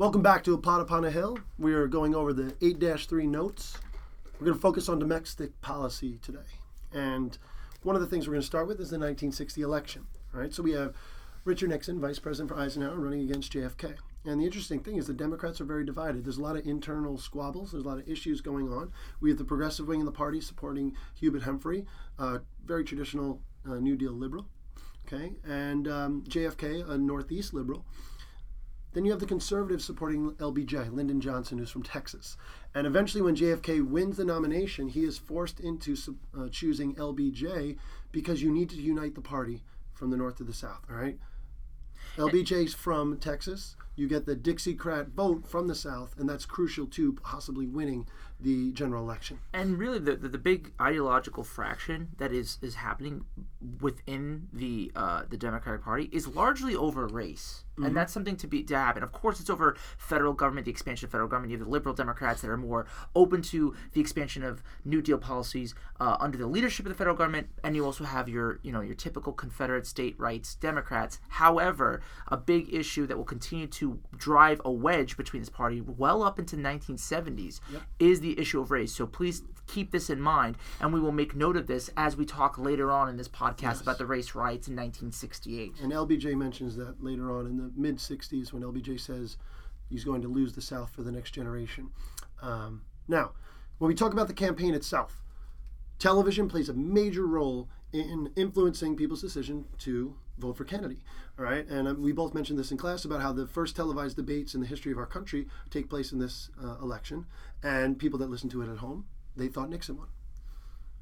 Welcome back to A Pod Upon a Hill. We are going over the 8 3 notes. We're going to focus on domestic policy today. And one of the things we're going to start with is the 1960 election. All right, so we have Richard Nixon, Vice President for Eisenhower, running against JFK. And the interesting thing is the Democrats are very divided. There's a lot of internal squabbles. There's a lot of issues going on. We have the progressive wing of the party supporting Hubert Humphrey, uh, very traditional uh, New Deal liberal, okay, and um, JFK, a Northeast liberal. Then you have the conservatives supporting LBJ, Lyndon Johnson, who's from Texas. And eventually, when JFK wins the nomination, he is forced into uh, choosing LBJ because you need to unite the party from the north to the south, all right? LBJ's from Texas. You get the Dixiecrat vote from the South, and that's crucial to possibly winning the general election. And really, the, the, the big ideological fraction that is is happening within the uh, the Democratic Party is largely over race, mm-hmm. and that's something to be to happen. Of course, it's over federal government, the expansion of federal government. You have the liberal Democrats that are more open to the expansion of New Deal policies uh, under the leadership of the federal government, and you also have your you know your typical Confederate state rights Democrats. However, a big issue that will continue to drive a wedge between this party well up into the 1970s yep. is the issue of race. So please keep this in mind, and we will make note of this as we talk later on in this podcast yes. about the race riots in 1968. And LBJ mentions that later on in the mid 60s when LBJ says he's going to lose the South for the next generation. Um, now, when we talk about the campaign itself, television plays a major role in influencing people's decision to vote for Kennedy. All right, and um, we both mentioned this in class about how the first televised debates in the history of our country take place in this uh, election, and people that listen to it at home, they thought Nixon won.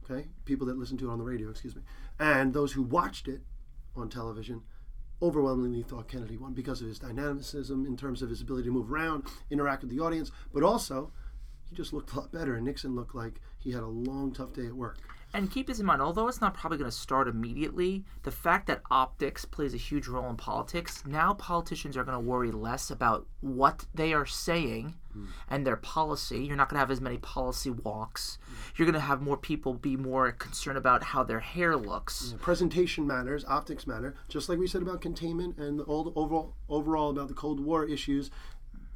Okay, people that listened to it on the radio, excuse me, and those who watched it on television overwhelmingly thought Kennedy won because of his dynamicism in terms of his ability to move around, interact with the audience, but also he just looked a lot better, and Nixon looked like he had a long, tough day at work. And keep this in mind, although it's not probably going to start immediately, the fact that optics plays a huge role in politics, now politicians are going to worry less about what they are saying mm. and their policy. You're not going to have as many policy walks. Mm. You're going to have more people be more concerned about how their hair looks. Yeah, presentation matters, optics matter, just like we said about containment and the old overall overall about the Cold War issues.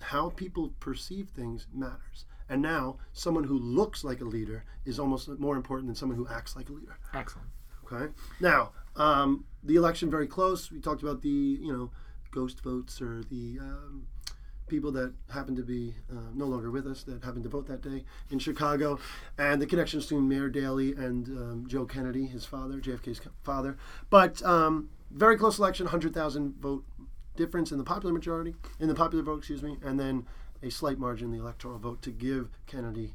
How people perceive things matters. And now, someone who looks like a leader is almost more important than someone who acts like a leader. Excellent. Okay. Now, um, the election very close. We talked about the you know ghost votes or the um, people that happen to be uh, no longer with us that happened to vote that day in Chicago, and the connections between Mayor Daley and um, Joe Kennedy, his father, JFK's father. But um, very close election, hundred thousand vote difference in the popular majority, in the popular vote, excuse me, and then a slight margin in the electoral vote to give Kennedy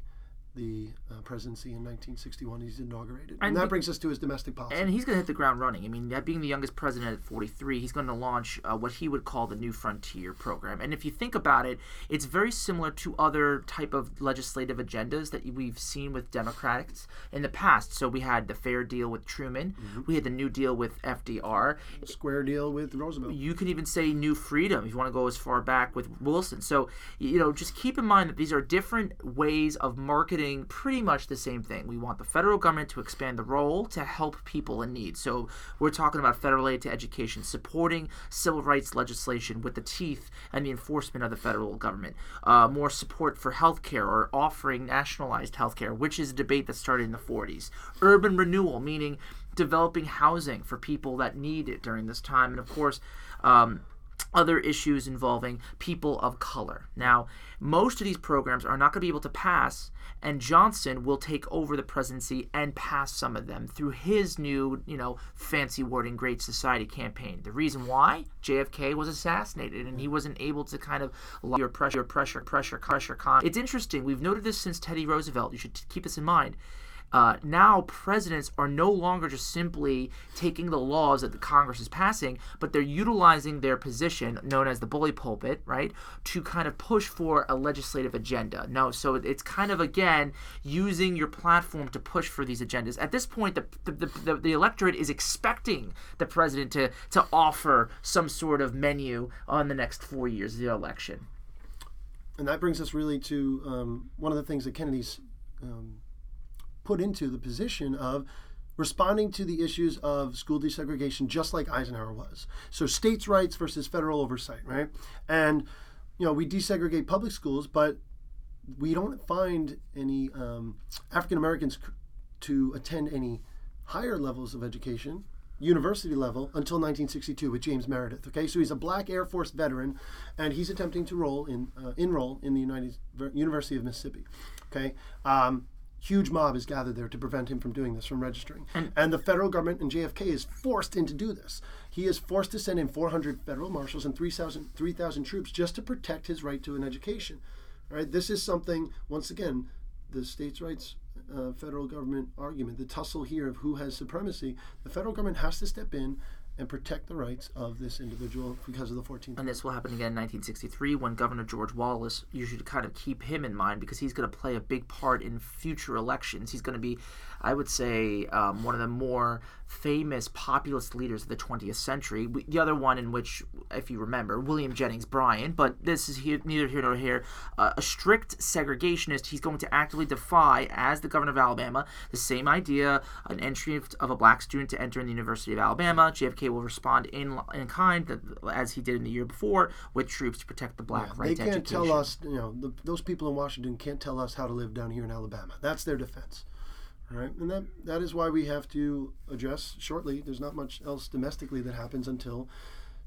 the uh, presidency in 1961. He's inaugurated, and, and that brings us to his domestic policy. And he's going to hit the ground running. I mean, being the youngest president at 43, he's going to launch uh, what he would call the New Frontier program. And if you think about it, it's very similar to other type of legislative agendas that we've seen with Democrats in the past. So we had the Fair Deal with Truman, mm-hmm. we had the New Deal with FDR, Square Deal with Roosevelt. You can even say New Freedom if you want to go as far back with Wilson. So you know, just keep in mind that these are different ways of marketing doing pretty much the same thing. We want the federal government to expand the role to help people in need. So we're talking about federal aid to education, supporting civil rights legislation with the teeth and the enforcement of the federal government, uh, more support for healthcare or offering nationalized healthcare, which is a debate that started in the 40s. Urban renewal, meaning developing housing for people that need it during this time, and of course. Um, other issues involving people of color. Now, most of these programs are not going to be able to pass, and Johnson will take over the presidency and pass some of them through his new, you know, fancy wording Great Society campaign. The reason why JFK was assassinated and he wasn't able to kind of your pressure, pressure, pressure, pressure. It's interesting. We've noted this since Teddy Roosevelt. You should keep this in mind uh, now presidents are no longer just simply taking the laws that the Congress is passing, but they're utilizing their position, known as the bully pulpit, right, to kind of push for a legislative agenda. No, so it's kind of again using your platform to push for these agendas. At this point, the the, the, the electorate is expecting the president to to offer some sort of menu on the next four years of the election. And that brings us really to um, one of the things that Kennedy's um, put into the position of responding to the issues of school desegregation just like Eisenhower was. So states' rights versus federal oversight, right? And you know, we desegregate public schools, but we don't find any um, African Americans to attend any higher levels of education, university level, until 1962 with James Meredith. Okay, so he's a black Air Force veteran, and he's attempting to roll in uh, enroll in the United University of Mississippi. Okay. Um, huge mob is gathered there to prevent him from doing this, from registering. And, and, the federal government and JFK is forced in to do this. He is forced to send in 400 federal marshals and 3,000 3, troops just to protect his right to an education. Right? This is something, once again, the states' rights uh, federal government argument, the tussle here of who has supremacy, the federal government has to step in and protect the rights of this individual because of the 14th. And this will happen again in 1963 when Governor George Wallace, you should kind of keep him in mind because he's going to play a big part in future elections. He's going to be, I would say, um, one of the more famous populist leaders of the 20th century. The other one in which, if you remember, William Jennings Bryan, but this is here, neither here nor here, uh, a strict segregationist. He's going to actively defy, as the governor of Alabama, the same idea an entry of, of a black student to enter in the University of Alabama. JFK will respond in in kind, as he did in the year before, with troops to protect the black yeah, right They can't tell us, you know, the, those people in Washington can't tell us how to live down here in Alabama. That's their defense. Right, and that that is why we have to address shortly. There's not much else domestically that happens until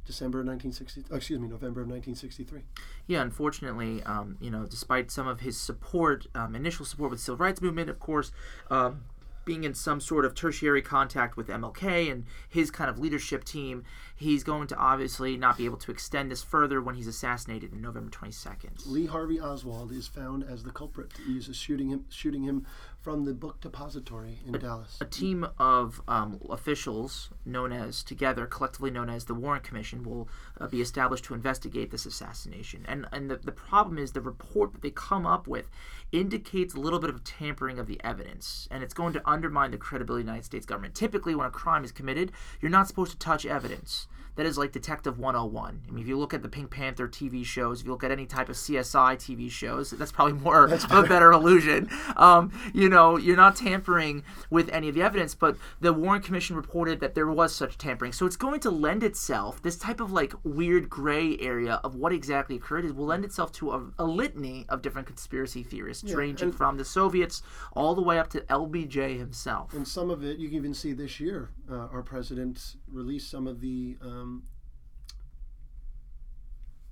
December 1960. excuse me, November of 1963. Yeah, unfortunately, um, you know, despite some of his support, um, initial support with the civil rights movement, of course, um, being in some sort of tertiary contact with MLK and his kind of leadership team, he's going to obviously not be able to extend this further when he's assassinated in November 22nd. Lee Harvey Oswald is found as the culprit. He's shooting him, shooting him from the book depository in Dallas. A team of um, officials, known as together, collectively known as the Warren Commission, will uh, be established to investigate this assassination. And and the, the problem is the report that they come up with indicates a little bit of tampering of the evidence, and it's going to undermine the credibility of the United States government. Typically, when a crime is committed, you're not supposed to touch evidence that is like Detective 101. I mean, if you look at the Pink Panther TV shows, if you look at any type of CSI TV shows, that's probably more that's of a better illusion. Um, you know, you're not tampering with any of the evidence, but the Warren Commission reported that there was such tampering. So it's going to lend itself, this type of like weird gray area of what exactly occurred, it will lend itself to a, a litany of different conspiracy theorists, yeah, ranging from the Soviets all the way up to LBJ himself. And some of it, you can even see this year, uh, our president released some of the. Um,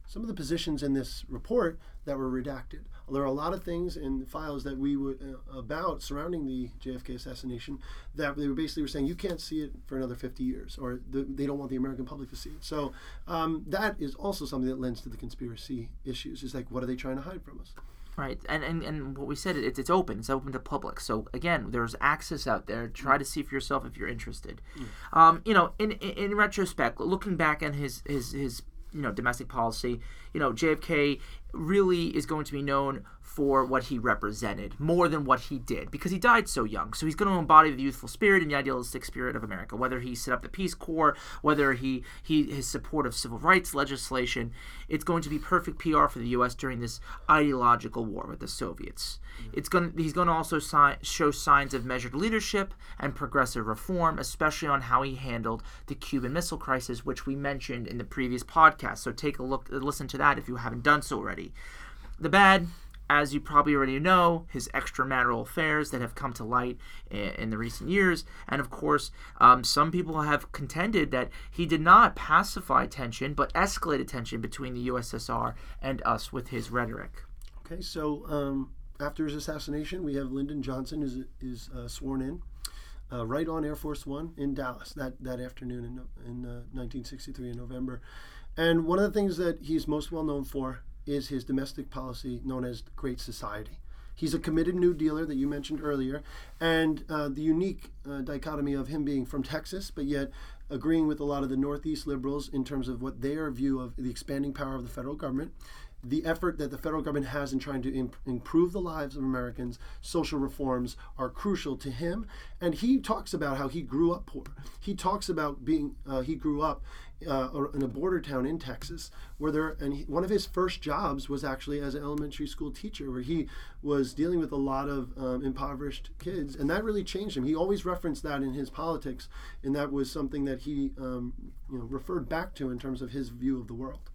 some of the positions in this report that were redacted. There are a lot of things in files that we would uh, about surrounding the JFK assassination that they were basically were saying you can't see it for another 50 years, or the, they don't want the American public to see it. So um, that is also something that lends to the conspiracy issues. Is like what are they trying to hide from us? Right, and, and and what we said, it's it's open. It's open to public. So again, there's access out there. Try to see for yourself if you're interested. Mm. Um, you know, in, in in retrospect, looking back at his his his you know domestic policy, you know JFK really is going to be known for what he represented more than what he did because he died so young. So he's going to embody the youthful spirit and the idealistic spirit of America. Whether he set up the Peace Corps, whether he, he his support of civil rights legislation, it's going to be perfect PR for the U.S. during this ideological war with the Soviets. Mm-hmm. It's going he's going to also si- show signs of measured leadership and progressive reform, especially on how he handled the Cuban Missile Crisis, which we mentioned in the previous podcast. So take a look, listen to that if you haven't done so already. The bad, as you probably already know, his extramarital affairs that have come to light in, in the recent years. And of course, um, some people have contended that he did not pacify tension, but escalated tension between the USSR and us with his rhetoric. Okay, so um, after his assassination, we have Lyndon Johnson is, is uh, sworn in. Uh, right on Air Force One in Dallas that, that afternoon in, in uh, 1963 in November. And one of the things that he's most well known for is his domestic policy known as Great Society. He's a committed New Dealer that you mentioned earlier, and uh, the unique uh, dichotomy of him being from Texas, but yet agreeing with a lot of the Northeast liberals in terms of what their view of the expanding power of the federal government, the effort that the federal government has in trying to imp- improve the lives of Americans, social reforms are crucial to him. And he talks about how he grew up poor. He talks about being, uh, he grew up uh, in a border town in Texas, where there and he, one of his first jobs was actually as an elementary school teacher, where he was dealing with a lot of um, impoverished kids, and that really changed him. He always referenced that in his politics, and that was something that he um, you know referred back to in terms of his view of the world.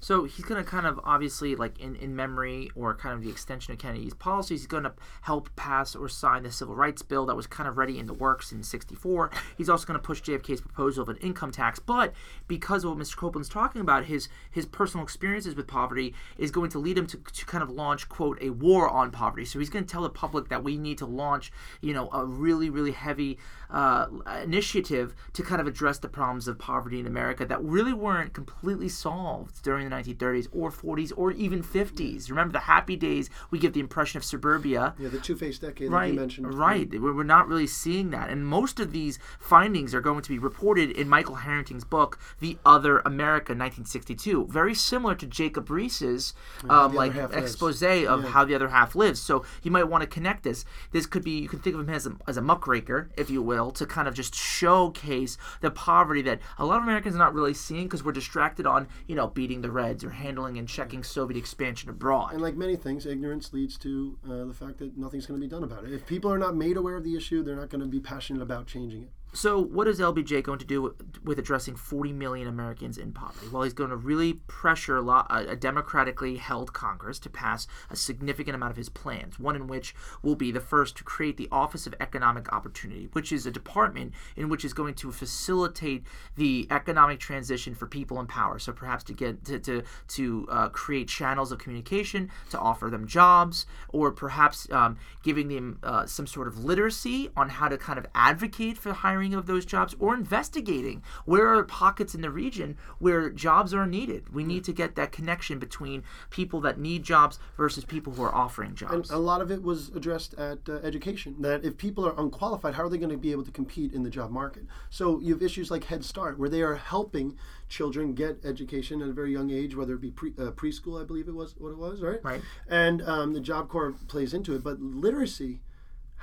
So he's going to kind of obviously, like in, in memory or kind of the extension of Kennedy's policies, he's going to help pass or sign the Civil Rights Bill that was kind of ready in the works in 64. He's also going to push JFK's proposal of an income tax. But because of what Mr. Koepplin's talking about, his, his personal experiences with poverty is going to lead him to, to kind of launch, quote, a war on poverty. So he's going to tell the public that we need to launch, you know, a really, really heavy uh, initiative to kind of address the problems of poverty in America that really weren't completely solved during the 1930s or 40s or even 50s. Remember the happy days? We give the impression of suburbia. Yeah, the two-faced decade right, that you mentioned. Right. We're not really seeing that, and most of these findings are going to be reported in Michael Harrington's book, The Other America, 1962. Very similar to Jacob Riis's um, like expose lives. of yeah. how the other half lives. So you might want to connect this. This could be you can think of him as a, as a muckraker, if you will, to kind of just showcase the poverty that a lot of Americans are not really seeing because we're distracted on you know beating the Reds or handling and checking Soviet expansion abroad. And like many things, ignorance leads to uh, the fact that nothing's going to be done about it. If people are not made aware of the issue, they're not going to be passionate about changing it. So, what is LBJ going to do with addressing 40 million Americans in poverty? Well, he's going to really pressure a, a, democratically held Congress to pass a significant amount of his plans, one in which will be the first to create the Office of Economic Opportunity, which is a department in which is going to facilitate the economic transition for people in power. So, perhaps to get to, to, to uh, create channels of communication, to offer them jobs, or perhaps um, giving them uh, some sort of literacy on how to kind of advocate for hiring hiring of those jobs or investigating where are pockets in the region where jobs are needed. We need to get that connection between people that need jobs versus people who are offering jobs. And a lot of it was addressed at uh, education. That if people are unqualified, how are they going to be able to compete in the job market? So you have issues like Head Start, where they are helping children get education at a very young age, whether it be pre, uh, preschool, I believe it was what it was, right? Right. And um, the Job Corps plays into it, but literacy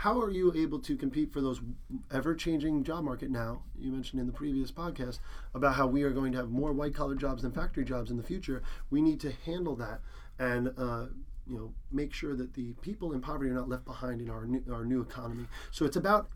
how are you able to compete for those ever-changing job market now? You mentioned in the previous podcast about how we are going to have more white-collar jobs than factory jobs in the future. We need to handle that and uh, you know make sure that the people in poverty are not left behind in our new, our new economy. So it's about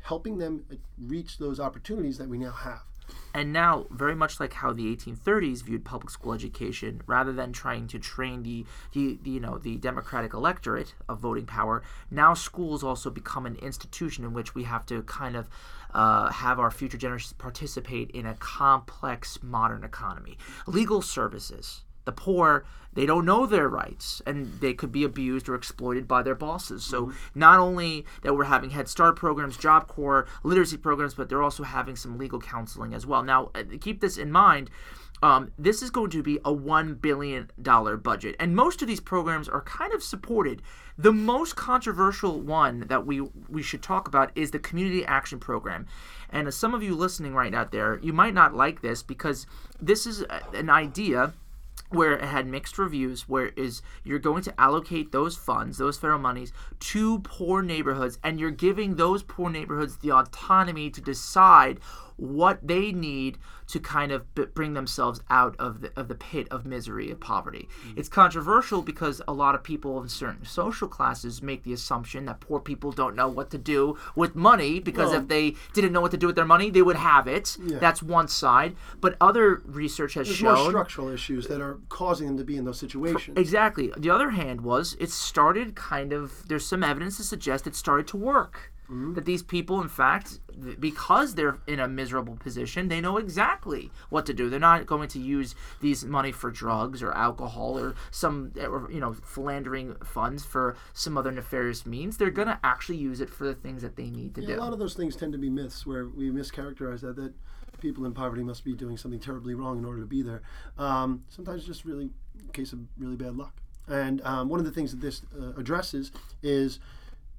helping them reach those opportunities that we now have and now, very much like how the 1830s viewed public school education, rather than trying to train the, the, the, you know the democratic electorate of voting power, now schools also become an institution in which we have to kind of uh, have our future generations participate in a complex modern economy. Legal services, the poor they don't know their rights and they could be abused or exploited by their bosses so mm-hmm. not only that we're having head start programs job corps literacy programs but they're also having some legal counseling as well now uh, keep this in mind um, this is going to be a $1 billion budget. And most of these programs are kind of supported. The most controversial one that we, we should talk about is the Community Action Program. And as some of you listening right out there, you might not like this because this is an idea where it had mixed reviews where is you're going to allocate those funds those federal monies to poor neighborhoods and you're giving those poor neighborhoods the autonomy to decide what they need to kind of b- bring themselves out of the, of the pit of misery of poverty. Mm-hmm. It's controversial because a lot of people in certain social classes make the assumption that poor people don't know what to do with money because well, if they didn't know what to do with their money, they would have it. Yeah. That's one side. But other research has There's shown more structural issues that are causing them to be in those situations. Exactly. The other hand was it started kind of there's some evidence to suggest it started to work. Mm-hmm. That these people, in fact, because they're in a miserable position, they know exactly what to do. They're not going to use these money for drugs or alcohol or some, or, you know, philandering funds for some other nefarious means. They're going to actually use it for the things that they need to yeah, do. A lot of those things tend to be myths where we mischaracterize that that people in poverty must be doing something terribly wrong in order to be there. Um, sometimes just really a case of really bad luck. And um, one of the things that this uh, addresses is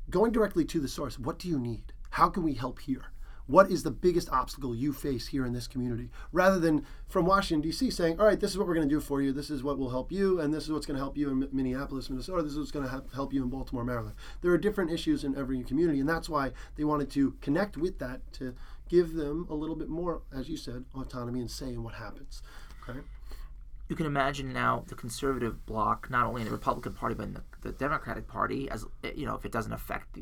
going directly to the source. What do you need? How can we help here? What is the biggest obstacle you face here in this community? Rather than from Washington, D.C., saying, all right, this is what we're going to do for you, this is what will help you, and this is what's going to help you in Minneapolis, Minnesota, this is what's going to help you in Baltimore, Maryland. There are different issues in every community, and that's why they wanted to connect with that to give them a little bit more, as you said, autonomy and say in what happens. Okay? you can imagine now the conservative bloc, not only in the Republican Party but in the, the Democratic Party, as you know, if it doesn't affect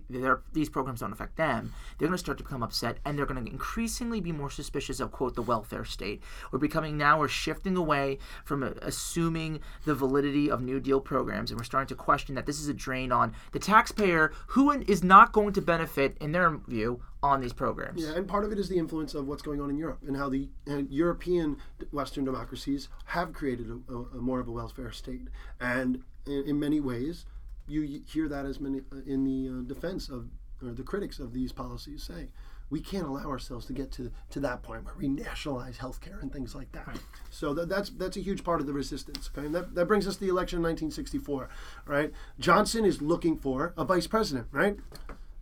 these programs don't affect them, they're going to start to become upset, and they're going to increasingly be more suspicious of quote the welfare state. We're becoming now we're shifting away from assuming the validity of New Deal programs, and we're starting to question that this is a drain on the taxpayer, who is not going to benefit in their view on these programs. Yeah, and part of it is the influence of what's going on in Europe and how the European Western democracies have created a, a, a more of a welfare state. And in, in, many ways, you hear that as many uh, in the uh, defense of or the critics of these policies say. We can't allow ourselves to get to, to that point where we nationalize healthcare and things like that. So that, that's that's a huge part of the resistance. Okay, and that, that brings us to the election in 1964. Right, Johnson is looking for a vice president. Right,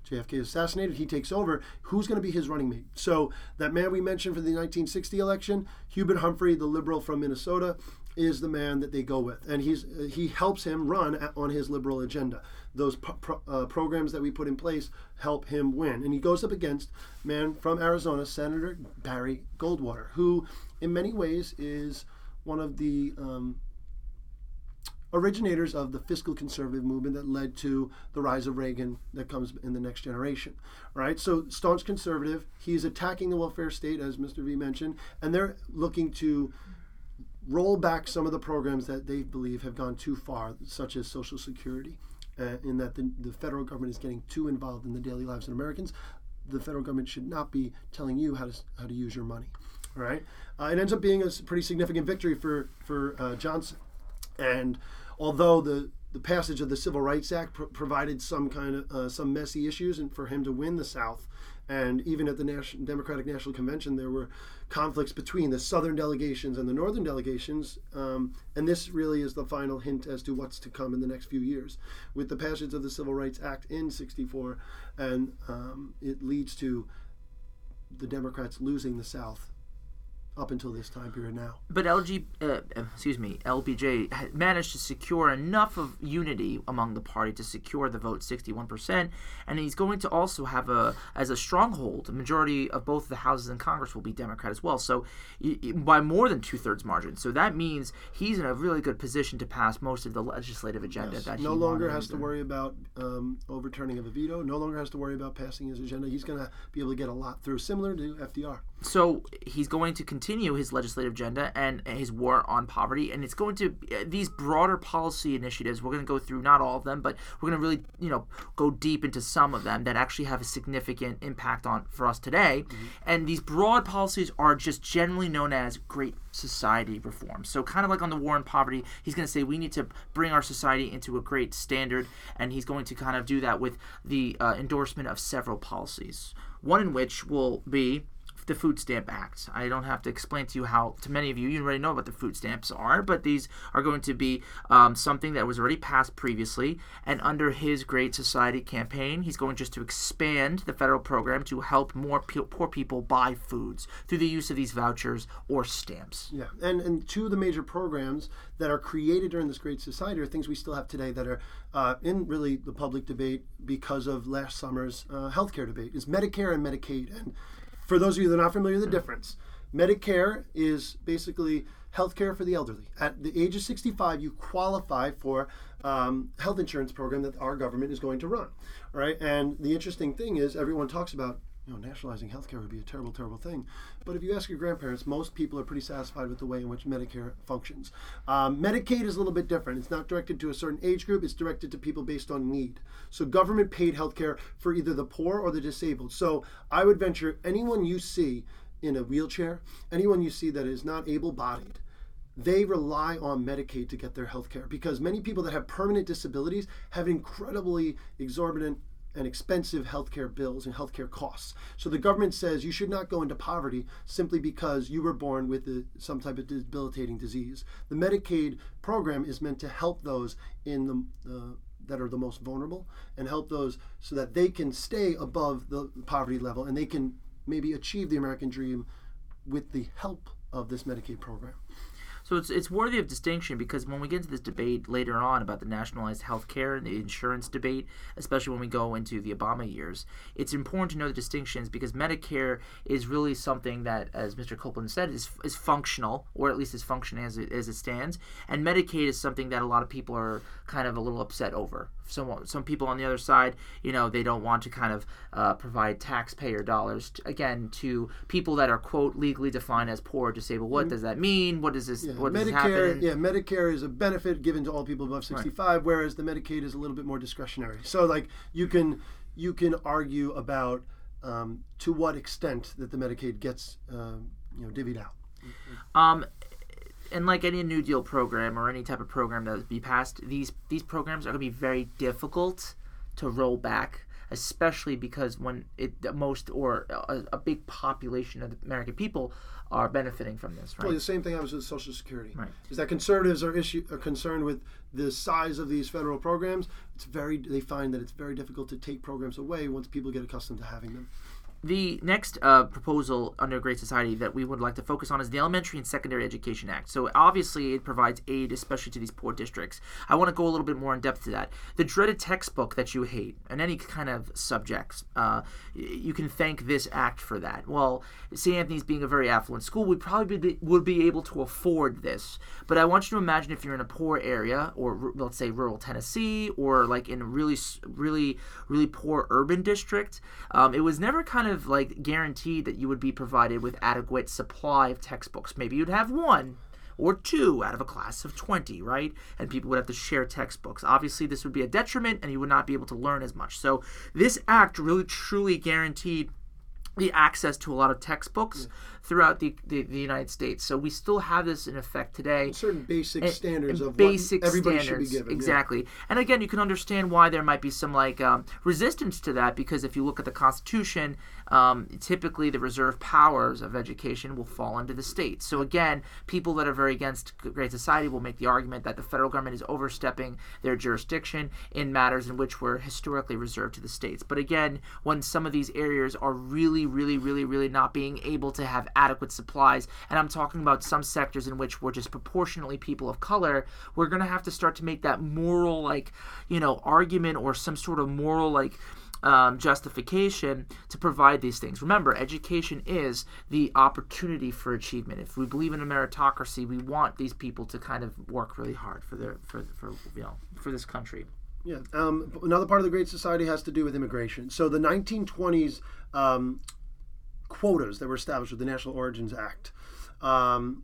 JFK is assassinated, he takes over. Who's going to be his running mate? So that man we mentioned for the 1960 election, Hubert Humphrey, the liberal from Minnesota, is the man that they go with, and he's he helps him run on his liberal agenda. Those pro- uh, programs that we put in place help him win, and he goes up against man from Arizona, Senator Barry Goldwater, who, in many ways, is one of the um, originators of the fiscal conservative movement that led to the rise of Reagan that comes in the next generation, right? So staunch conservative, he's attacking the welfare state, as Mr. V mentioned, and they're looking to roll back some of the programs that they believe have gone too far, such as Social Security, uh, in that the, the federal government is getting too involved in the daily lives of Americans. The federal government should not be telling you how to how to use your money, right? Uh, it ends up being a pretty significant victory for for uh, Johnson. And although the the passage of the Civil Rights Act pr- provided some kind of uh, some messy issues, and for him to win the South, and even at the National Democratic National Convention, there were conflicts between the Southern delegations and the Northern delegations, um, and this really is the final hint as to what's to come in the next few years. With the passage of the Civil Rights Act in '64, and um, it leads to the Democrats losing the South up until this time period now. But LG, uh, excuse me, LBJ managed to secure enough of unity among the party to secure the vote, 61%, and he's going to also have a as a stronghold. A majority of both the houses in Congress will be Democrat as well, so by more than two thirds margin. So that means he's in a really good position to pass most of the legislative agenda. Yes. That no longer has to worry about um, overturning of a veto. No longer has to worry about passing his agenda. He's going to be able to get a lot through, similar to FDR. So he's going to continue his legislative agenda and his war on poverty, and it's going to uh, these broader policy initiatives. We're going to go through not all of them, but we're going to really you know go deep into some of them that actually have a significant impact on for us today. Mm-hmm. And these broad policies are just generally known as Great Society reform. So kind of like on the war on poverty, he's going to say we need to bring our society into a great standard, and he's going to kind of do that with the uh, endorsement of several policies. One in which will be the Food Stamp Act. I don't have to explain to you how, to many of you, you already know what the food stamps are, but these are going to be um, something that was already passed previously. And under his Great Society campaign, he's going just to expand the federal program to help more pe- poor people buy foods through the use of these vouchers or stamps. Yeah, and, and two of the major programs that are created during this Great Society are things we still have today that are uh, in really the public debate because of last summer's uh, healthcare debate is Medicare and Medicaid. And for those of you that are not familiar, the difference. Medicare is basically health care for the elderly. At the age of 65, you qualify for um, health insurance program that our government is going to run. Right? And the interesting thing is, everyone talks about you know, nationalizing healthcare would be a terrible, terrible thing. But if you ask your grandparents, most people are pretty satisfied with the way in which Medicare functions. Um, Medicaid is a little bit different. It's not directed to a certain age group, it's directed to people based on need. So, government paid healthcare for either the poor or the disabled. So, I would venture anyone you see in a wheelchair, anyone you see that is not able bodied, they rely on Medicaid to get their health care because many people that have permanent disabilities have incredibly exorbitant and expensive healthcare bills and healthcare costs. So the government says you should not go into poverty simply because you were born with a, some type of debilitating disease. The Medicaid program is meant to help those in the uh, that are the most vulnerable and help those so that they can stay above the poverty level and they can maybe achieve the American dream with the help of this Medicaid program. So it's it's worthy of distinction because when we get into this debate later on about the nationalized health care and the insurance debate, especially when we go into the Obama years, it's important to know the distinctions because Medicare is really something that, as Mr. Koepplin said, is, is functional, or at least is functioning as it, as it stands. And Medicaid is something that a lot of people are kind of a little upset over. Some, some people on the other side, you know, they don't want to kind of uh, provide taxpayer dollars, to, again, to people that are, quote, legally defined as poor or disabled. What mm-hmm. does that mean? What does this, yeah. what Medicare? Yeah, Medicare is a benefit given to all people above 65, right. whereas the Medicaid is a little bit more discretionary. So, like, you can you can argue about um, to what extent that the Medicaid gets um, you know divvied out. Um, and like any New Deal program or any type of program that would be passed, these these programs are going to be very difficult to roll back, especially because when it most or a, a big population of the American people are benefiting from this. Right. Well, the same thing happens with Social Security. Right. Is that conservatives are issue are concerned with the size of these federal programs? It's very they find that it's very difficult to take programs away once people get accustomed to having them. The next uh, proposal under Great Society that we would like to focus on is the Elementary and Secondary Education Act. So, obviously, it provides aid, especially to these poor districts. I want to go a little bit more in depth to that. The dreaded textbook that you hate, and any kind of subjects, uh, you can thank this act for that. Well, St. Anthony's being a very affluent school, we probably be, would be able to afford this. But I want you to imagine if you're in a poor area, or let's say rural Tennessee, or like in a really, really, really poor urban district, um, it was never kind of of like guaranteed that you would be provided with adequate supply of textbooks. Maybe you'd have one or two out of a class of 20, right? And people would have to share textbooks. Obviously, this would be a detriment and you would not be able to learn as much. So, this act really truly guaranteed the access to a lot of textbooks yeah. throughout the, the, the, United States. So we still have this in effect today. Certain basic and, standards and of basic everybody standards, should be given. Exactly. Yeah. And again, you can understand why there might be some like um, resistance to that because if you look at the Constitution, um, typically the reserve powers of education will fall under the states. So again, people that are very against Great Society will make the argument that the federal government is overstepping their jurisdiction in matters in which were historically reserved to the states. But again, when some of these areas are really, really, really, really not being able to have adequate supplies, and I'm talking about some sectors in which we're just proportionately people of color, we're going to have to start to make that moral, like, you know, argument or some sort of moral, like, um, justification to provide these things. Remember, education is the opportunity for achievement. If we believe in a meritocracy, we want these people to kind of work really hard for their for, for you know for this country. Yeah. Um, another part of the Great Society has to do with immigration. So the 1920s um, quotas that were established with the National Origins Act um,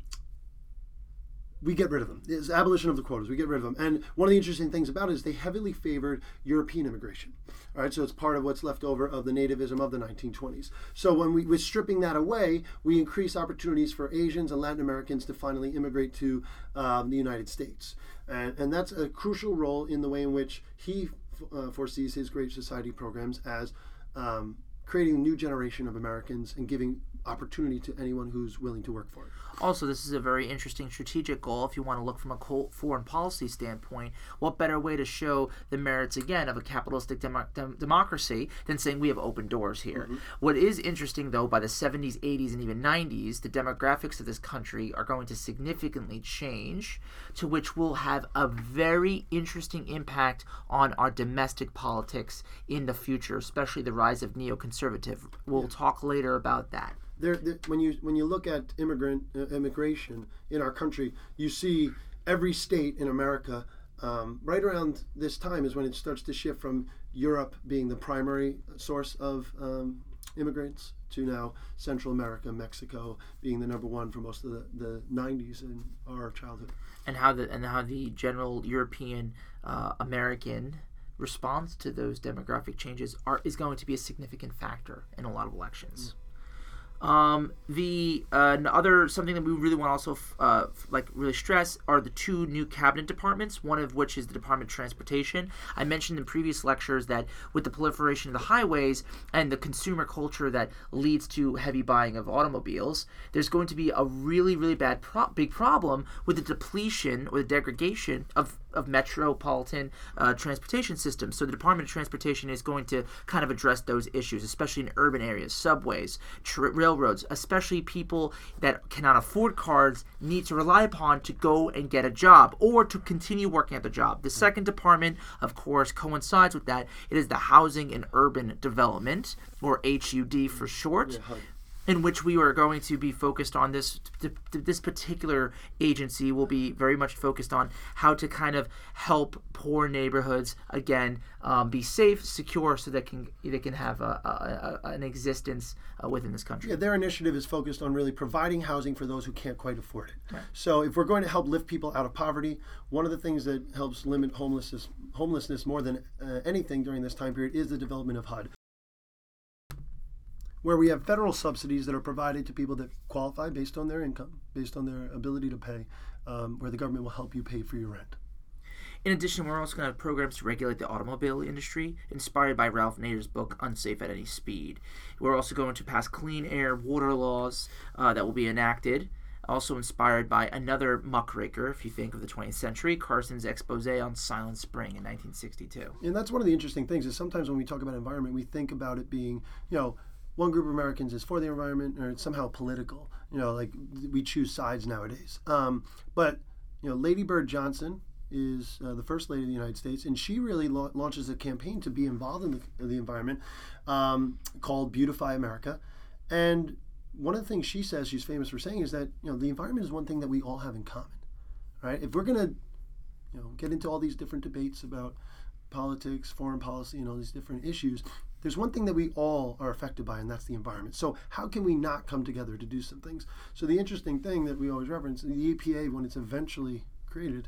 we get rid of them. It's abolition of the quotas. We get rid of them. And one of the interesting things about it is they heavily favored European immigration. All right, so it's part of what's left over of the nativism of the 1920s. So when we, we're stripping that away, we increase opportunities for Asians and Latin Americans to finally immigrate to um, the United States. And, and that's a crucial role in the way in which he uh, foresees his Great Society programs as um, creating a new generation of Americans and giving opportunity to anyone who's willing to work for it. Also, this is a very interesting strategic goal if you want to look from a foreign policy standpoint. What better way to show the merits, again, of a capitalistic dem- dem- democracy than saying we have open doors here? Mm-hmm. What is interesting, though, by the 70s, 80s, and even 90s, the demographics of this country are going to significantly change, to which will have a very interesting impact on our domestic politics in the future, especially the rise of neoconservative. We'll yeah. talk later about that there, there, when you when you look at immigrant uh, immigration in our country, you see every state in America. Um, right around this time is when it starts to shift from Europe being the primary source of um, immigrants to now Central America, Mexico being the number one for most of the, the 90s in our childhood. And how the and how the general European uh, American response to those demographic changes are is going to be a significant factor in a lot of elections. Mm. Um, the uh, other something that we really want to also uh, like really stress are the two new cabinet departments. One of which is the Department of Transportation. I mentioned in previous lectures that with the proliferation of the highways and the consumer culture that leads to heavy buying of automobiles, there's going to be a really really bad pro- big problem with the depletion or the degradation of of metropolitan uh, transportation systems. So the Department of Transportation is going to kind of address those issues, especially in urban areas, subways, tr- railroads, especially people that cannot afford cars need to rely upon to go and get a job or to continue working at the job. The second department, of course, coincides with that. It is the Housing and Urban Development, or HUD for short in which we are going to be focused on this this particular agency will be very much focused on how to kind of help poor neighborhoods again um, be safe secure so that can they can have a, a, a, an existence uh, within this country. Yeah their initiative is focused on really providing housing for those who can't quite afford it. Right. so if we're going to help lift people out of poverty one of the things that helps limit homelessness homelessness more than uh, anything during this time period is the development of HUD where we have federal subsidies that are provided to people that qualify based on their income, based on their ability to pay, um, where the government will help you pay for your rent. In addition, we're also going to have programs to regulate the automobile industry, inspired by Ralph Nader's book Unsafe at Any Speed. We're also going to pass clean air, water laws uh, that will be enacted, also inspired by another muckraker, if you think of the 20th century, Carson's expose on Silent Spring in 1962. And that's one of the interesting things is sometimes when we talk about environment, we think about it being, you know, one group of Americans is for the environment or it's somehow political. You know, like we choose sides nowadays. Um, but you know, Lady Bird Johnson is uh, the first lady of the United States, and she really la- launches a campaign to be involved in the, the environment um, called Beautify America. And one of the things she says she's famous for saying is that you know the environment is one thing that we all have in common, right? If we're gonna you know get into all these different debates about politics, foreign policy, and all these different issues, there's one thing that we all are affected by, and that's the environment. So, how can we not come together to do some things? So, the interesting thing that we always reference the EPA, when it's eventually created,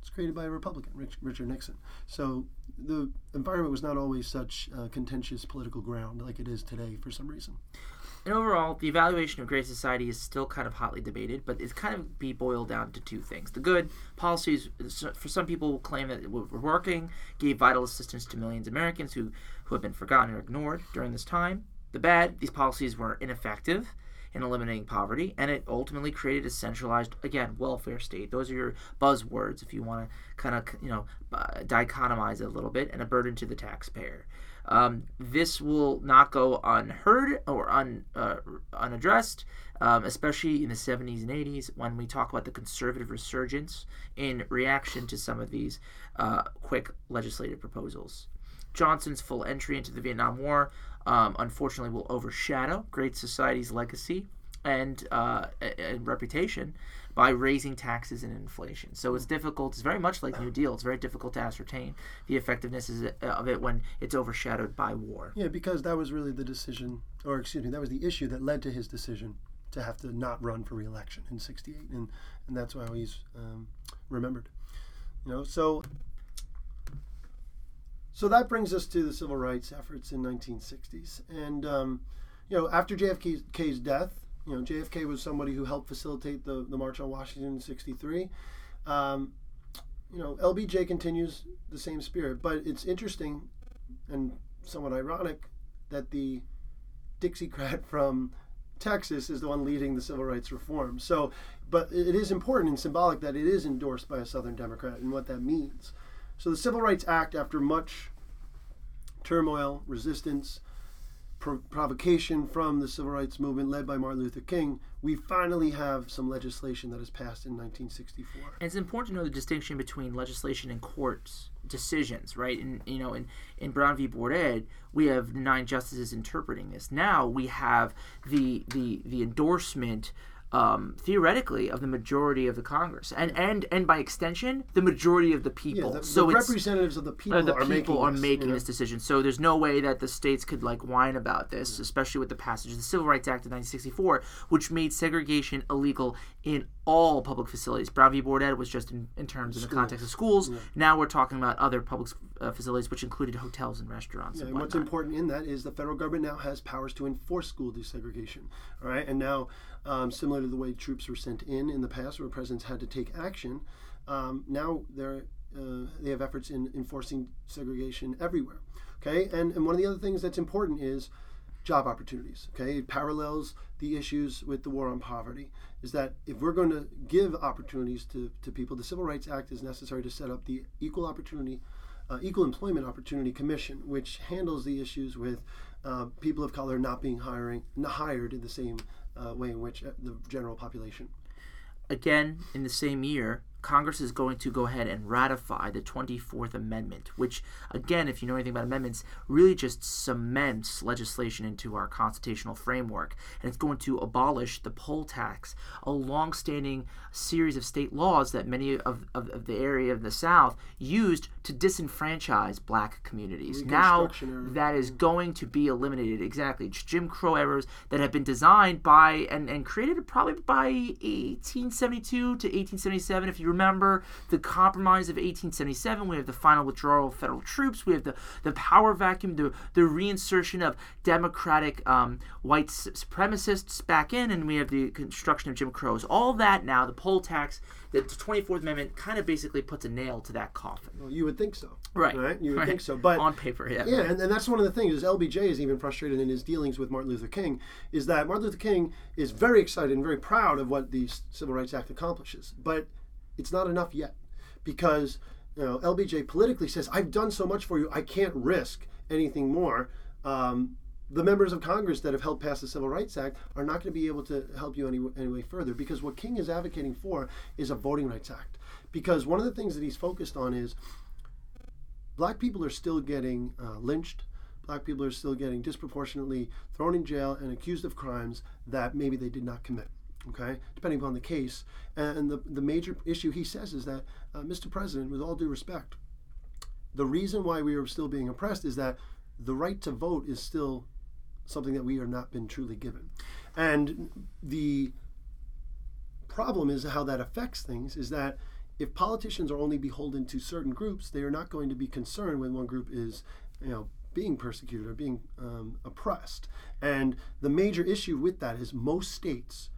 it's created by a Republican, Rich, Richard Nixon. So, the environment was not always such contentious political ground like it is today for some reason. And overall, the evaluation of Great Society is still kind of hotly debated, but it's kind of be boiled down to two things. The good policies, for some people, will claim that were working, gave vital assistance to millions of Americans who, who have been forgotten or ignored during this time. The bad, these policies were ineffective in eliminating poverty, and it ultimately created a centralized, again, welfare state. Those are your buzzwords if you want to kind of, you know, dichotomize it a little bit, and a burden to the taxpayer. Um, this will not go unheard or un, uh, unaddressed, um, especially in the 70s and 80s when we talk about the conservative resurgence in reaction to some of these uh, quick legislative proposals. Johnson's full entry into the Vietnam War um, unfortunately will overshadow Great Society's legacy and, uh, and reputation by raising taxes and inflation. So it's difficult. It's very much like New Deal. It's very difficult to ascertain the effectiveness of it when it's overshadowed by war. Yeah, because that was really the decision, or excuse me, that was the issue that led to his decision to have to not run for reelection in '68, and and that's why he's um, remembered. You know, so so that brings us to the civil rights efforts in 1960s, and um, you know, after JFK's death, you know, JFK was somebody who helped facilitate the, the March on Washington in 63. Um, you know, LBJ continues the same spirit, but it's interesting and somewhat ironic that the Dixiecrat from Texas is the one leading the civil rights reform. So, but it is important and symbolic that it is endorsed by a Southern Democrat and what that means. So, the Civil Rights Act, after much turmoil, resistance, provocation from the civil rights movement led by Martin Luther King, we finally have some legislation that is passed in 1964. And it's important to know the distinction between legislation and courts decisions, right? And you know, in in Brown v. Board Ed, we have nine justices interpreting this. Now we have the the the endorsement um, theoretically of the majority of the Congress, and and and by extension, the majority of the people. Yeah, the, so the representatives of the people uh, the are people making are this, making you know? this decision. So there's no way that the states could like whine about this, especially with the passage of the Civil Rights Act of 1964, which made segregation illegal in all public facilities. Brown v. Board Ed was just in, in terms in the context of schools. Yeah. Now we're talking about other public uh, facilities, which included hotels and restaurants. Yeah, and, and what's important in that is the federal government now has powers to enforce school desegregation. All right, and now um, similar to the way troops were sent in in the past, where presidents had to take action. Um, now they're uh, they have efforts in enforcing segregation everywhere. Okay, and and one of the other things that's important is job opportunities. Okay, it parallels the issues with the war on poverty. Is that if we're going to give opportunities to, to people, the Civil Rights Act is necessary to set up the Equal Opportunity, uh, Equal Employment Opportunity Commission, which handles the issues with uh, people of color not being hiring, not hired in the same uh, way in which uh, the general population. Again, in the same year, Congress is going to go ahead and ratify the 24th Amendment, which, again, if you know anything about amendments, really just cements legislation into our constitutional framework. And it's going to abolish the poll tax, a long-standing series of state laws that many of, of, of the area of the South used to disenfranchise black communities. Now that is going to be eliminated. Exactly. Jim Crow errors that have been designed by and, and created probably by 1872 to 1877, if you remember the compromise of 1877, we have the final withdrawal of federal troops, we have the, the power vacuum, the, the reinsertion of democratic um, white supremacists back in, and we have the construction of Jim Crows. All that now, the poll tax, the 24th Amendment kind of basically puts a nail to that coffin. Well, you would think so. Right. Right? You would right. think so. But on paper, yeah. Yeah, and, and that's one of the things is LBJ is even frustrated in his dealings with Martin Luther King, is that Martin Luther King is very excited and very proud of what the Civil Rights Act accomplishes. But it's not enough yet because you know LBJ politically says I've done so much for you I can't risk anything more. Um, the members of Congress that have helped pass the Civil Rights Act are not going to be able to help you any, any way further because what King is advocating for is a Voting Rights Act. Because one of the things that he's focused on is black people are still getting uh, lynched. Black people are still getting disproportionately thrown in jail and accused of crimes that maybe they did not commit okay, depending upon the case. And the, the major issue he says is that, uh, Mr. President, with all due respect, the reason why we are still being oppressed is that the right to vote is still something that we are not been truly given. And the problem is how that affects things is that if politicians are only beholden to certain groups, they are not going to be concerned when one group is, you know, being persecuted or being um, oppressed. And the major issue with that is most states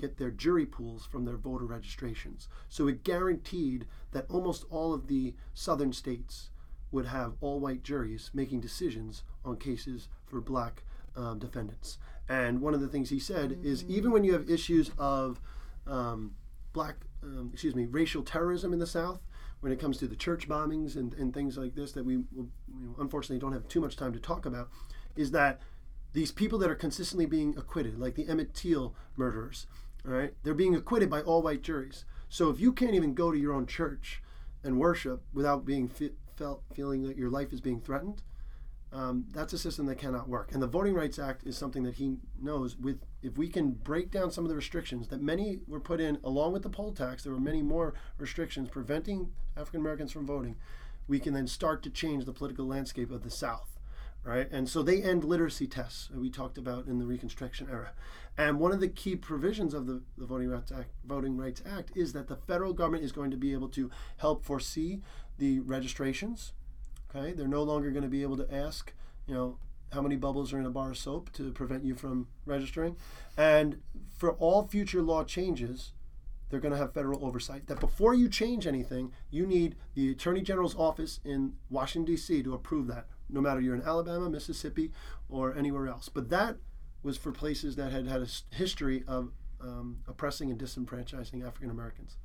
get their jury pools from their voter registrations. So it guaranteed that almost all of the southern states would have all white juries making decisions on cases for black um, defendants. And one of the things he said mm-hmm. is even when you have issues of um, black, um, excuse me, racial terrorism in the South, when it comes to the church bombings and, and things like this that we will, you know, unfortunately don't have too much time to talk about, is that these people that are consistently being acquitted, like the Emmett Till murderers, all right, they're being acquitted by all white juries. So if you can't even go to your own church and worship without being fe- felt feeling that your life is being threatened, um, that's a system that cannot work. And the Voting Rights Act is something that he knows. With if we can break down some of the restrictions that many were put in, along with the poll tax, there were many more restrictions preventing African Americans from voting. We can then start to change the political landscape of the South right? And so they end literacy tests that we talked about in the Reconstruction era. And one of the key provisions of the, the Voting, Rights Act, Voting Rights Act is that the federal government is going to be able to help foresee the registrations. Okay, they're no longer going to be able to ask, you know, how many bubbles are in a bar of soap to prevent you from registering. And for all future law changes, they're going to have federal oversight. That before you change anything, you need the Attorney General's office in Washington, D.C. to approve that no matter you're in Alabama, Mississippi, or anywhere else. But that was for places that had had a history of um, oppressing and disenfranchising African Americans.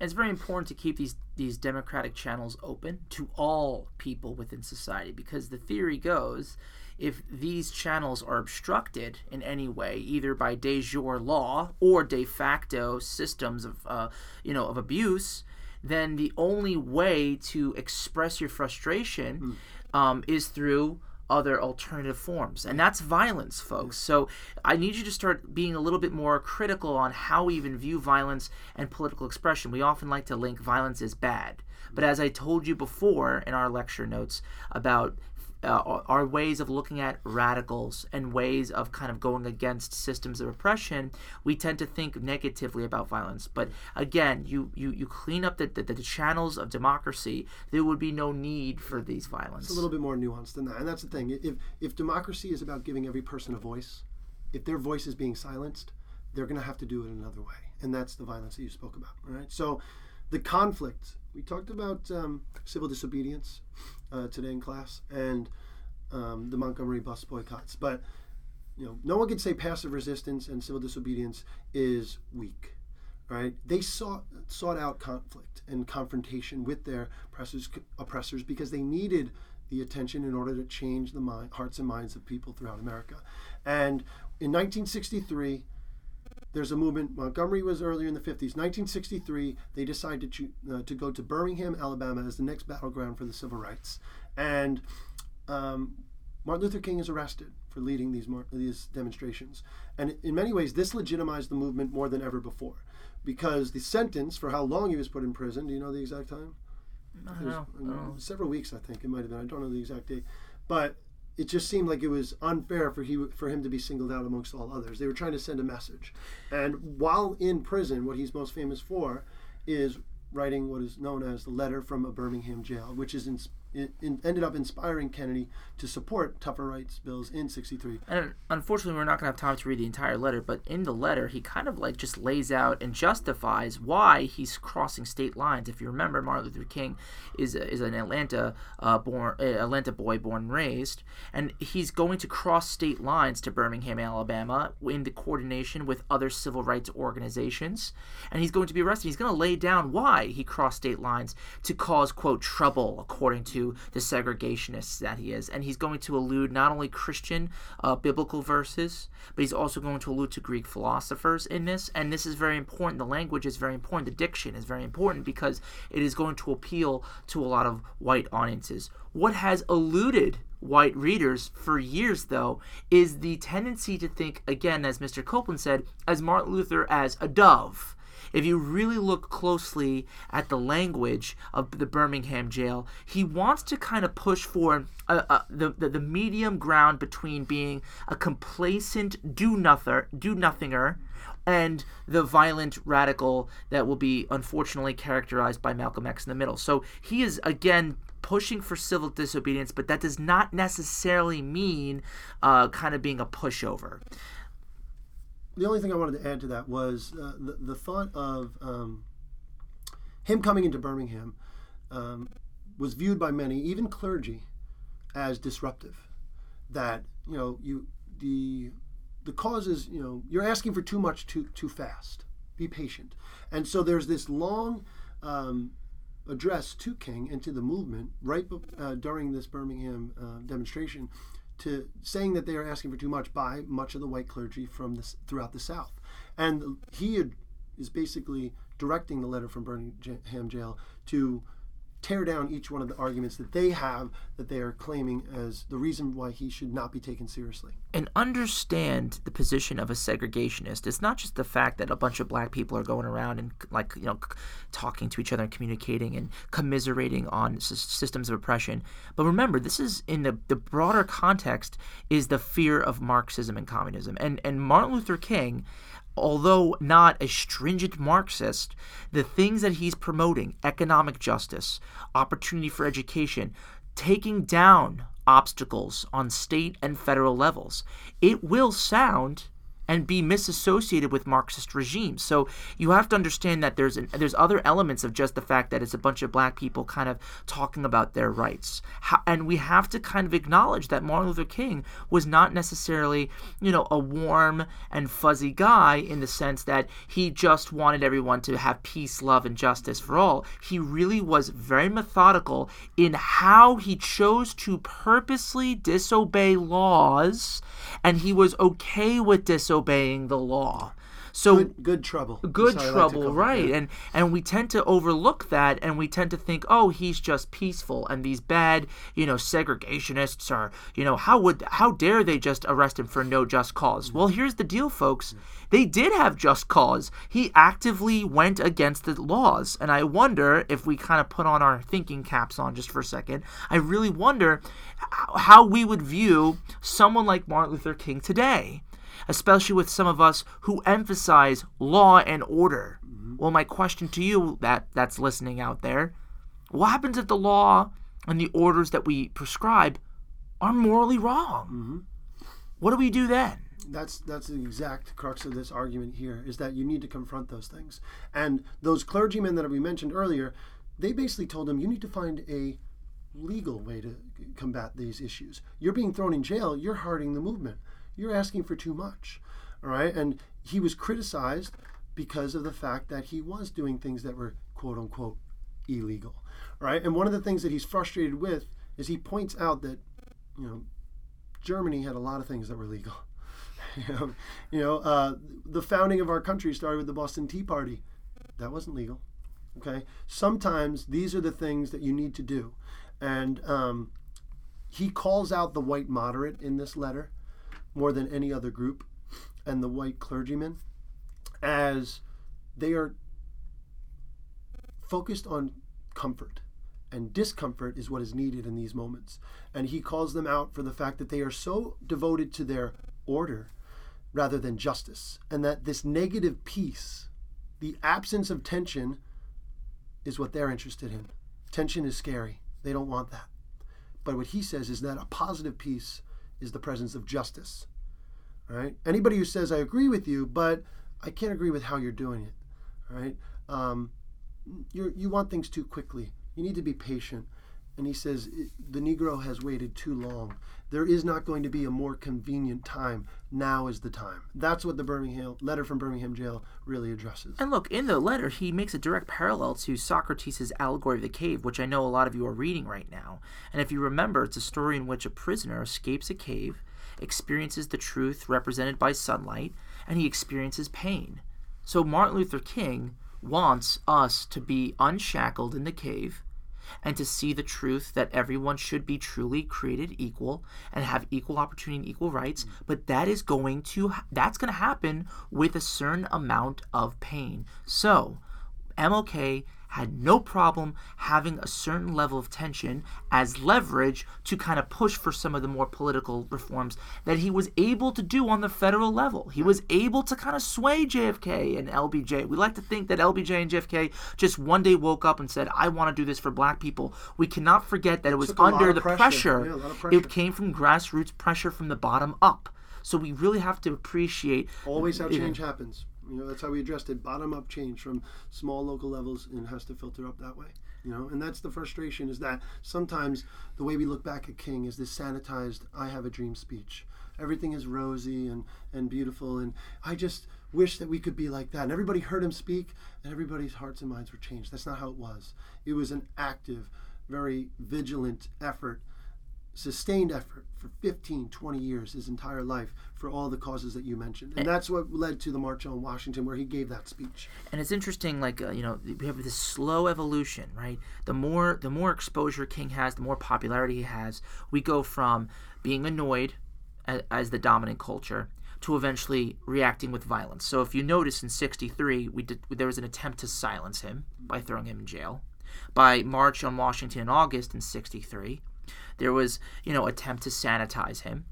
And it's very important to keep these these democratic channels open to all people within society because the theory goes if these channels are obstructed in any way, either by de jure law or de facto systems of uh, you know of abuse, then the only way to express your frustration mm um, is through other alternative forms. And that's violence, folks. So I need you to start being a little bit more critical on how we even view violence and political expression. We often like to link violence as bad. But as I told you before in our lecture notes about uh, are ways of looking at radicals and ways of kind of going against systems of oppression, we tend to think negatively about violence. But again, you you, you clean up the, the, the channels of democracy, there would be no need for these violence. It's a little bit more nuanced than that, and that's the thing. If if democracy is about giving every person a voice, if their voice is being silenced, they're going to have to do it another way, and that's the violence that you spoke about. Right. So, the conflict we talked about um, civil disobedience uh, today in class, and um, the Montgomery bus boycotts. But you know, no one can say passive resistance and civil disobedience is weak, right? They sought sought out conflict and confrontation with their oppressors, oppressors because they needed the attention in order to change the mind, hearts and minds of people throughout America. And in 1963, there's a movement. Montgomery was earlier in the 50s. 1963, they decided to, uh, to go to Birmingham, Alabama, as the next battleground for the civil rights. And um, Martin Luther King is arrested for leading these mar- these demonstrations, and in many ways, this legitimized the movement more than ever before, because the sentence for how long he was put in prison. Do you know the exact time? I don't know. Don't know. several weeks, I think it might have been. I don't know the exact date, but it just seemed like it was unfair for he for him to be singled out amongst all others. They were trying to send a message, and while in prison, what he's most famous for is writing what is known as the letter from a Birmingham jail, which is ins- it, ended up inspiring Kennedy to support tougher rights bills in '63. And unfortunately, we're not going to have time to read the entire letter, but in the letter, he kind of like just lays out and justifies why he's crossing state lines. If you remember, Martin Luther King is is an Atlanta uh, born uh, Atlanta boy, born and raised, and he's going to cross state lines to Birmingham, Alabama, in the coordination with other civil rights organizations, and he's going to be arrested. He's going to lay down why he crossed state lines to cause quote trouble, according to the segregationists that he is, and he's going to allude not only Christian uh, biblical verses, but he's also going to allude to Greek philosophers in this. And this is very important. The language is very important. The diction is very important because it is going to appeal to a lot of white audiences. What has eluded white readers for years, though, is the tendency to think, again, as Mr. Koepplin said, as Martin Luther as a dove if you really look closely at the language of the Birmingham jail, he wants to kind of push for a, a, the, the the medium ground between being a complacent do nother do nothinger and the violent radical that will be unfortunately characterized by Malcolm X in the middle. So he is again pushing for civil disobedience, but that does not necessarily mean uh, kind of being a pushover. The only thing I wanted to add to that was uh, the, the thought of um, him coming into Birmingham um, was viewed by many, even clergy, as disruptive. That you know you the the cause is you know you're asking for too much too too fast. Be patient, and so there's this long. Um, address to King and to the movement right uh, during this Birmingham uh, demonstration to saying that they are asking for too much by much of the white clergy from this throughout the South, and he is basically directing the letter from Birmingham jail to tear down each one of the arguments that they have that they are claiming as the reason why he should not be taken seriously. and understand the position of a segregationist. It's not just the fact that a bunch of black people are going around and like you know talking to each other and communicating and commiserating on s- systems of oppression. But remember, this is in the the broader context is the fear of Marxism and communism. And and Martin Luther King although not a stringent Marxist, the things that he's promoting economic justice, opportunity for education, taking down obstacles on state and federal levels it will sound and be misassociated with Marxist regimes. So you have to understand that there's an, there's other elements of just the fact that it's a bunch of black people kind of talking about their rights, How, and we have to kind of acknowledge that Martin Luther King was not necessarily you know a warm and fuzzy guy in the sense that he just wanted everyone to have peace, love, and justice for all. He really was very methodical in how he chose to purposely disobey laws, and he was okay with disobeying the law. So Good, good trouble. good That's how I like to trouble it, right. and and we tend to overlook that and we tend to think oh he's just peaceful and these bad you know segregationists are you know how would how dare they just arrest him for no just cause? Mm. Well here's the deal folks. Mm. They did have just cause. He actively went against the laws. And i wonder if we kind of put on our thinking caps on just for a second i really wonder how we would view someone like martin luther king today especially with some of us who emphasize law and order. Mm-hmm. Well, my question to you that that's listening out there, what happens if the law and the orders that we prescribe are morally wrong? Mm-hmm. What do we do then? that's that's the exact crux of this argument here is that you need to confront those things and those clergymen that we mentioned earlier they basically told him you need to find a legal way to combat these issues. You're being thrown in jail, you're hurting the movement. You're asking for too much. All right? And he was criticized because of the fact that he was doing things that were quote unquote illegal. All right. And one of the things that he's frustrated with is he points out that, you know, Germany had a lot of things that were legal. you know, uh, the founding of our country started with the Boston Tea Party. That wasn't legal. Okay? Sometimes these are the things that you need to do. And um, he calls out the white moderate in this letter more than any other group and the white clergymen as they are focused on comfort. And discomfort is what is needed in these moments. And he calls them out for the fact that they are so devoted to their order rather than justice. And that this negative peace the absence of tension is what they're interested in. Tension is scary. They don't want that. But what he says is that a positive peace is the presence of justice right? Anybody who says I agree with you, but I can't agree with how you're doing it, right? Um, you you want things too quickly. You need to be patient. And he says the Negro has waited too long. There is not going to be a more convenient time. Now is the time. That's what the Birmingham letter from Birmingham jail really addresses. And look, in the letter, he makes a direct parallel to Socrates' allegory of the cave, which I know a lot of you are reading right now. And if you remember, it's a story in which a prisoner escapes a cave experiences the truth represented by sunlight, and he experiences pain. So Martin Luther King wants us to be unshackled in the cave and to see the truth that everyone should be truly created equal and have equal opportunity and equal rights. Mm. But that is going to that's going to happen with a certain amount of pain. So MLK had no problem having a certain level of tension as leverage to kind of push for some of the more political reforms that he was able to do on the federal level. He was able to kind of sway JFK and LBJ. We like to think that LBJ and JFK just one day woke up and said, I want to do this for black people. We cannot forget that it was under the pressure. pressure. Yeah, pressure. It came from grassroots pressure from the bottom up. So we really have to appreciate. Always how change happens. You know, that's how we addressed it. Bottom up change from small local levels and has to filter up that way. You know, and that's the frustration is that sometimes the way we look back at King is this sanitized I have a dream speech. Everything is rosy and, and beautiful and I just wish that we could be like that. And everybody heard him speak and everybody's hearts and minds were changed. That's not how it was. It was an active, very vigilant effort sustained effort for 15, 20 years, his entire life, for all the causes that you mentioned. And, that's what led to the March on Washington, where he gave that speech. And it's interesting, like, uh, you know, we have this slow evolution, right? The more, the more exposure King has, the more popularity he has, we go from being annoyed as, as the dominant culture to eventually reacting with violence. So if you notice in 63, we did, there was an attempt to silence him by throwing him in jail. By March on Washington in August in 63, there was, you know, attempt to sanitize him.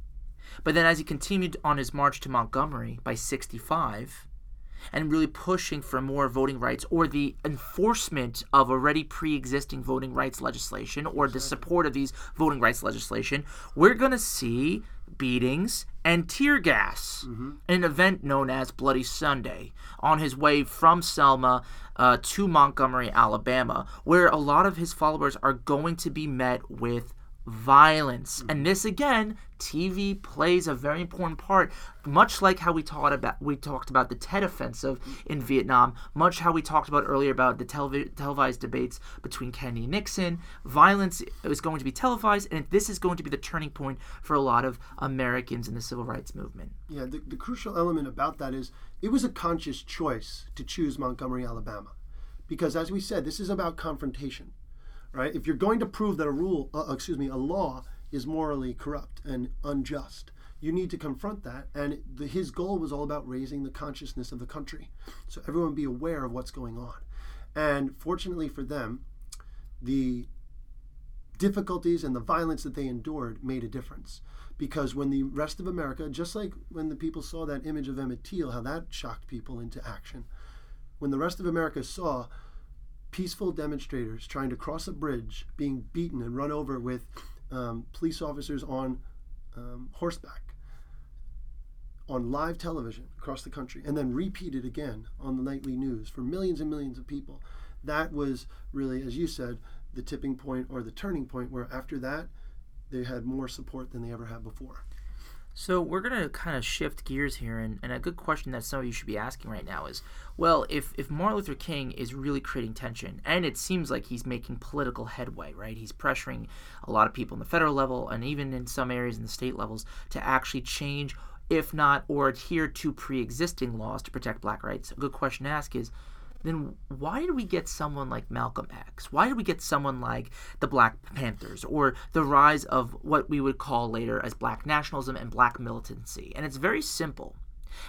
But then as he continued on his march to Montgomery by 65 and really pushing for more voting rights or the enforcement of already pre-existing voting rights legislation or the support of these voting rights legislation, we're going to see beatings and tear gas mm-hmm. an event known as Bloody Sunday on his way from Selma uh, to Montgomery, Alabama, where a lot of his followers are going to be met with violence. And this again, TV plays a very important part, much like how we talked about we talked about the Tet Offensive in Vietnam, much how we talked about earlier about the telev- televised debates between Kennedy and Nixon. Violence is going to be televised, and this is going to be the turning point for a lot of Americans in the civil rights movement. Yeah, the, the crucial element about that is it was a conscious choice to choose Montgomery, Alabama, because as we said, this is about confrontation right? If you're going to prove that a rule, uh, excuse me, a law is morally corrupt and unjust, you need to confront that. And the, his goal was all about raising the consciousness of the country, so everyone be aware of what's going on. And fortunately for them, the difficulties and the violence that they endured made a difference. Because when the rest of America, just like when the people saw that image of Emmett Till, how that shocked people into action, when the rest of America saw peaceful demonstrators trying to cross a bridge being beaten and run over with um, police officers on um, horseback on live television across the country and then repeated again on the nightly news for millions and millions of people. That was really, as you said, the tipping point or the turning point where after that they had more support than they ever had before. So we're gonna kind of shift gears here, and, and a good question that some of you should be asking right now is, well, if if Martin Luther King is really creating tension, and it seems like he's making political headway, right? He's pressuring a lot of people in the federal level, and even in some areas in the state levels, to actually change, if not or adhere to pre-existing laws to protect Black rights. A good question to ask is, then why did we get someone like Malcolm X? Why did we get someone like the Black Panthers or the rise of what we would call later as black nationalism and black militancy? And it's very simple.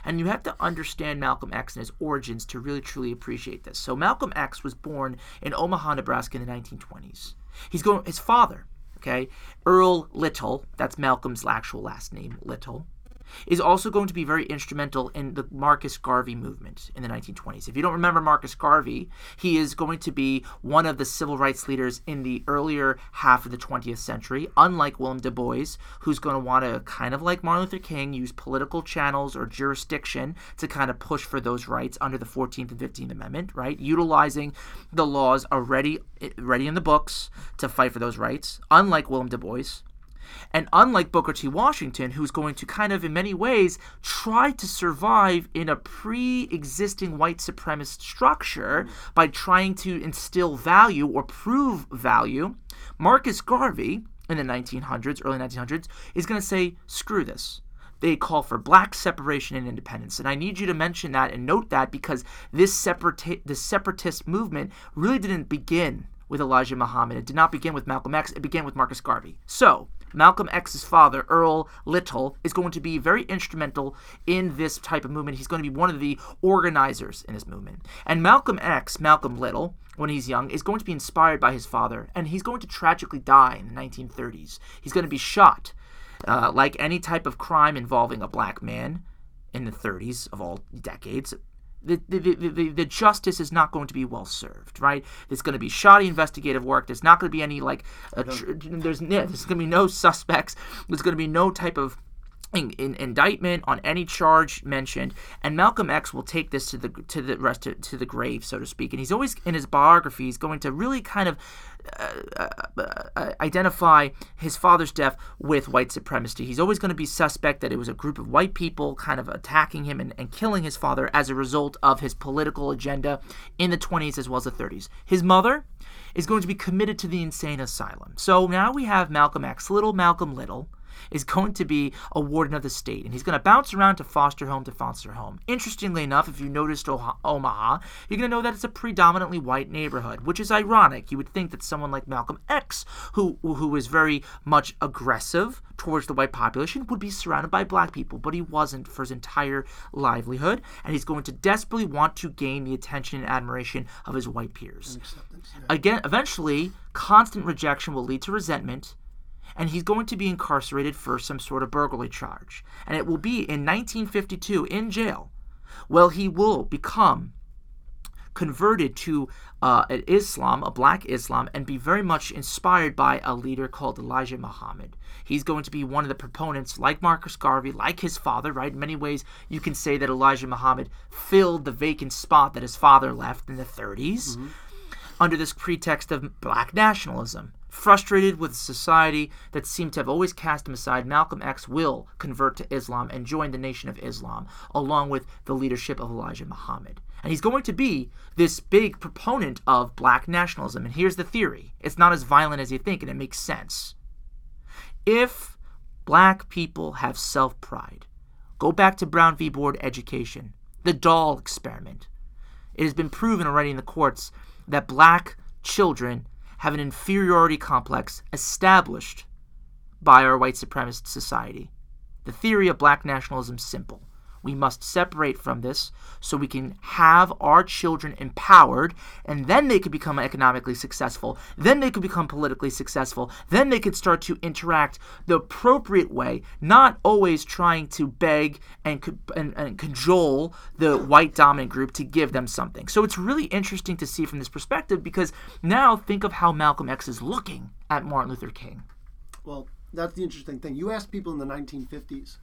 And you have to understand Malcolm X and his origins to really truly appreciate this. So Malcolm X was born in Omaha, Nebraska in the 1920s. He's going his father, okay, Earl Little, that's Malcolm's actual last name, Little is also going to be very instrumental in the Marcus Garvey movement in the 1920s. If you don't remember Marcus Garvey, he is going to be one of the civil rights leaders in the earlier half of the 20th century, unlike Willem Du Bois, who's going to want to, kind of like Martin Luther King, use political channels or jurisdiction to kind of push for those rights under the 14th and 15th Amendment, right? Utilizing the laws already, eh, already in the books to fight for those rights, unlike Willem Du Bois. And unlike Booker T. Washington, who's going to kind of, in many ways, try to survive in a pre existing white supremacist structure by trying to instill value or prove value, Marcus Garvey in the 1900s, early 1900s, is going to say, screw this they call for black separation and independence. And I need you to mention that and note that because this separati- this separatist movement really didn't begin with Elijah Muhammad. It did not begin with Malcolm X. It began with Marcus Garvey. So Malcolm X's father, Earl Little, is going to be very instrumental in this type of movement. He's going to be one of the organizers in this movement. And Malcolm X, Malcolm Little, when he's young, is going to be inspired by his father, and he's going to tragically die in the 1930s. He's going to be shot. Uh, like any type of crime involving a black man in the 30s of all decades, the, the, the, the, justice is not going to be well served, right? There's going to be shoddy investigative work. There's not going to be any like, tr- there's there's going to be no suspects. There's going to be no type of in, in, indictment on any charge mentioned, and Malcolm X will take this to the to the rest to, to the grave, so to speak. And he's always in his biography, he's going to really kind of uh, uh, identify his father's death with white supremacy. He's always going to be suspect that it was a group of white people kind of attacking him and, and killing his father as a result of his political agenda in the 20s as well as the 30s. His mother is going to be committed to the insane asylum. So now we have Malcolm X, little Malcolm Little is going to be a warden of the state, and he's going to bounce around to foster home to foster home. Interestingly enough, if you noticed Omaha, you're going to know that it's a predominantly white neighborhood, which is ironic. You would think that someone like Malcolm X, who who is very much aggressive towards the white population, would be surrounded by black people, but he wasn't for his entire livelihood, and he's going to desperately want to gain the attention and admiration of his white peers. Again, eventually, constant rejection will lead to resentment and he's going to be incarcerated for some sort of burglary charge. And it will be in 1952 in jail. Well, he will become converted to uh, Islam, a black Islam, and be very much inspired by a leader called Elijah Muhammad. He's going to be one of the proponents, like Marcus Garvey, like his father, right? In many ways, you can say that Elijah Muhammad filled the vacant spot that his father left in the 30s mm-hmm. under this pretext of black nationalism. Frustrated with society that seemed to have always cast him aside, Malcolm X will convert to Islam and join the Nation of Islam, along with the leadership of Elijah Muhammad. And he's going to be this big proponent of black nationalism. And here's the theory it's not as violent as you think, and it makes sense. If black people have self pride, go back to Brown v. Board education, the doll experiment. It has been proven already in the courts that black children have an inferiority complex established by our white supremacist society. The theory of black nationalism is simple. We must separate from this so we can have our children empowered, and then they could become economically successful. Then they could become politically successful. Then they could start to interact the appropriate way, not always trying to beg and, and, and cajole the white dominant group to give them something. So it's really interesting to see from this perspective because now think of how Malcolm X is looking at Martin Luther King. Well, that's the interesting thing. You ask people in the 1950s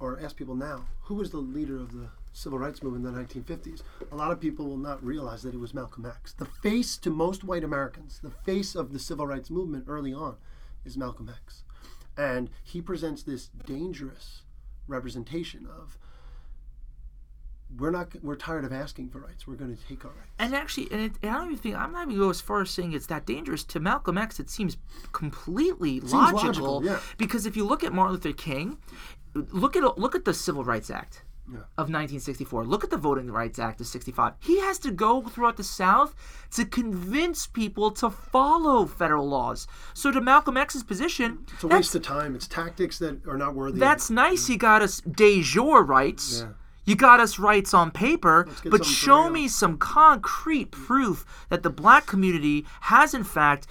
or ask people now, who was the leader of the civil rights movement in the 1950s, a lot of people will not realize that it was Malcolm X. The face to most white Americans, the face of the civil rights movement early on, is Malcolm X. And he presents this dangerous representation of we're not we're tired of asking for rights. We're going to take our rights. And actually, and, it, and I don't even think I'm not even go as far as saying it's that dangerous. To Malcolm X, it seems completely logical, seems logical, yeah. because if you look at Martin Luther King, look at look at the Civil Rights Act. Yeah. Of 1964. Look at the Voting Rights Act of 65. He has to go throughout the South to convince people to follow federal laws. So, to Malcolm X's position, It's a waste of time. It's tactics that are not worthy. of- that's nice. He got us de jure rights. Yeah. You got us rights on paper, but show me some concrete proof that the black community has, in fact,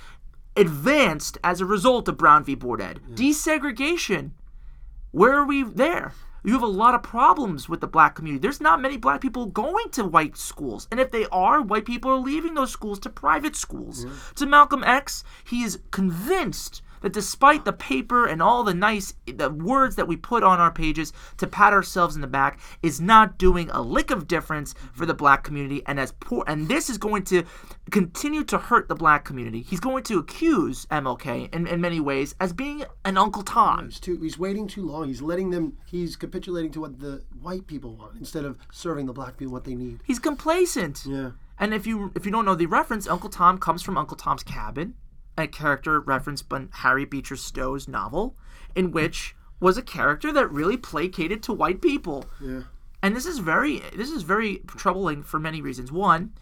advanced as a result of Brown v. Board Ed. Desegregation. Where are we there? You have a lot of problems with the black community. There's not many black people going to white schools. And if they are, white people are leaving those schools to private schools. To Malcolm X, he is convinced that despite the paper and all the nice the words that we put on our pages to pat ourselves in the back is not doing a lick of difference for the black community and as poor and this is going to continue to hurt the black community he's going to accuse mlk in, in many ways as being an uncle tom He's too. He's waiting too long. He's letting them. He's capitulating to what the white people want instead of serving the black people what they need. he's complacent Yeah. And if you if you don't know the reference, Uncle Tom comes from Uncle Tom's Cabin, a character referenced by Harriet Beecher Stowe's novel, in which was a character that really placated to white people. Yeah. And this is very this is very troubling for many reasons. One,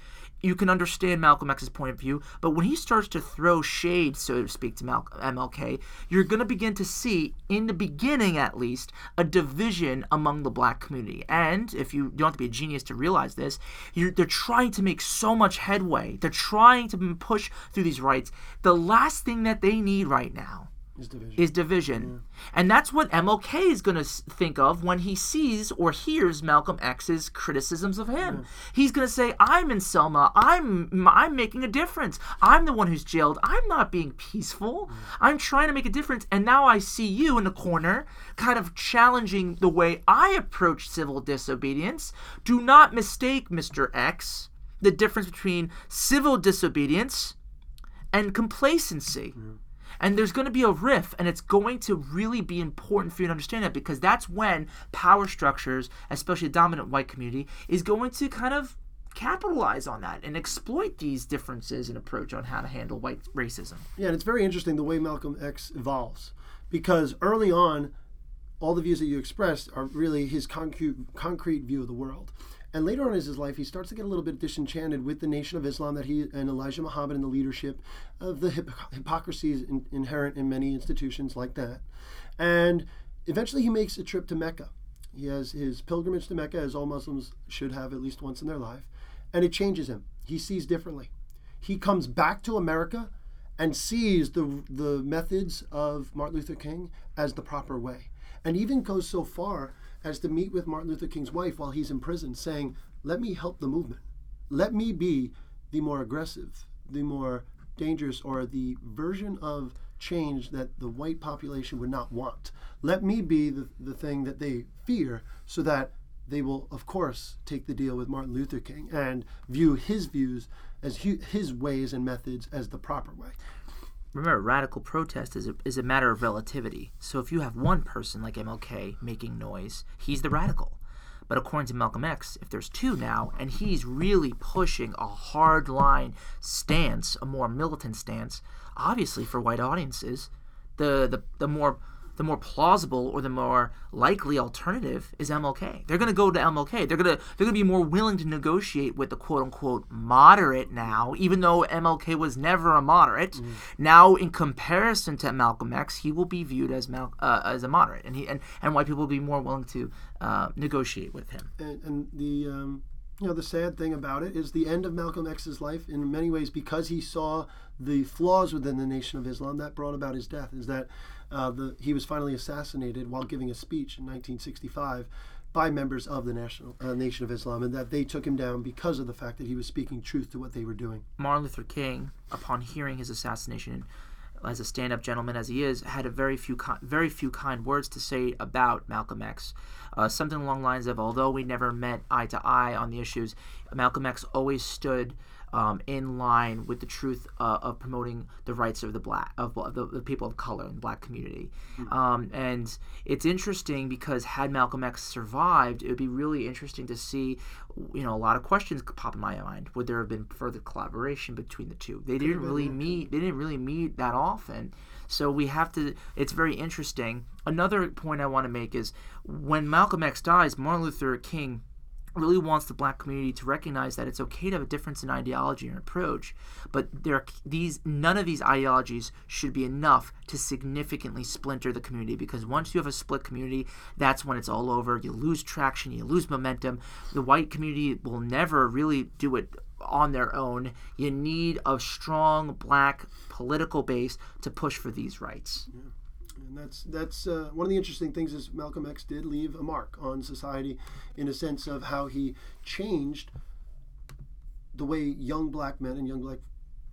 you can understand Malcolm X's point of view, but when he starts to throw shade, so to speak, to Mal- MLK, you're going to begin to see, in the beginning at least, a division among the black community. And if you, you don't have to be a genius to realize this, they're trying to make so much headway. They're trying to push through these rights. The last thing that they need right now His division. is division. And that's what MLK is going to think of when he sees or hears Malcolm X's criticisms of him. He's going to say, "I'm in Selma. I'm I'm making a difference. I'm the one who's jailed. I'm not being peaceful. I'm trying to make a difference. And now I see you in the corner kind of challenging the way I approach civil disobedience. Do not mistake, Mr. X, the difference between civil disobedience and complacency. And there's going to be a riff, and it's going to really be important for you to understand that because that's when power structures, especially the dominant white community, is going to kind of capitalize on that and exploit these differences in approach on how to handle white racism. Yeah, and it's very interesting the way Malcolm X evolves because early on, all the views that you expressed are really his concrete, concrete view of the world. And later on in his life, he starts to get a little bit disenchanted with the Nation of Islam that he and Elijah Muhammad and the leadership of the hip- hypocrisies in, inherent in many institutions like that. And eventually, he makes a trip to Mecca. He has his pilgrimage to Mecca, as all Muslims should have at least once in their life, and it changes him. He sees differently. He comes back to America and sees the the methods of Martin Luther King as the proper way, and even goes so far as to meet with Martin Luther King's wife while he's in prison, saying, "Let me help the movement. Let me be the more aggressive, the more dangerous, or the version of change that the white population would not want. Let me be the, the thing that they fear, so that." They will, of course, take the deal with Martin Luther King and view his views as hu- his ways and methods as the proper way. Remember, radical protest is a, is a matter of relativity. So if you have one person like MLK making noise, he's the radical. But according to Malcolm X, if there's two now, and he's really pushing a hard line stance, a more militant stance, obviously for white audiences, the, the, the more the more plausible or the more likely alternative is MLK. They're going to go to MLK. They're going to they're going to be more willing to negotiate with the quote unquote moderate now, even though MLK was never a moderate. Now, in comparison to Malcolm X, he will be viewed as Mal, uh, as a moderate, and he and, and white people will be more willing to uh, negotiate with him. and, and the um, you know the sad thing about it is the end of Malcolm X's life in many ways because he saw the flaws within the Nation of Islam that brought about his death is that uh, the he was finally assassinated while giving a speech in 1965 by members of the National uh, Nation of Islam and that they took him down because of the fact that he was speaking truth to what they were doing. Martin Luther King, upon hearing his assassination, as a stand-up gentleman as he is, had a very few ki- very few kind words to say about Malcolm X. Uh, something along the lines of, although we never met eye to eye on the issues, Malcolm X always stood um, in line with the truth uh, of promoting the rights of the black of the, the people of color in the black community. Mm-hmm. Um, and it's interesting because had Malcolm X survived, it would be really interesting to see. You know, a lot of questions pop in my mind. Would there have been further collaboration between the two? They didn't really meet. They didn't really meet that often. So we have to. It's very interesting. Another point I want to make is when Malcolm X dies, Martin Luther King really wants the black community to recognize that it's okay to have a difference in ideology and approach, but there are these none of these ideologies should be enough to significantly splinter the community because once you have a split community, that's when it's all over. You lose traction, you lose momentum. The white community will never really do it on their own. You need a strong black political base to push for these rights. Yeah and that's that's uh, one of the interesting things is Malcolm X did leave a mark on society in a sense of how he changed the way young black men and young black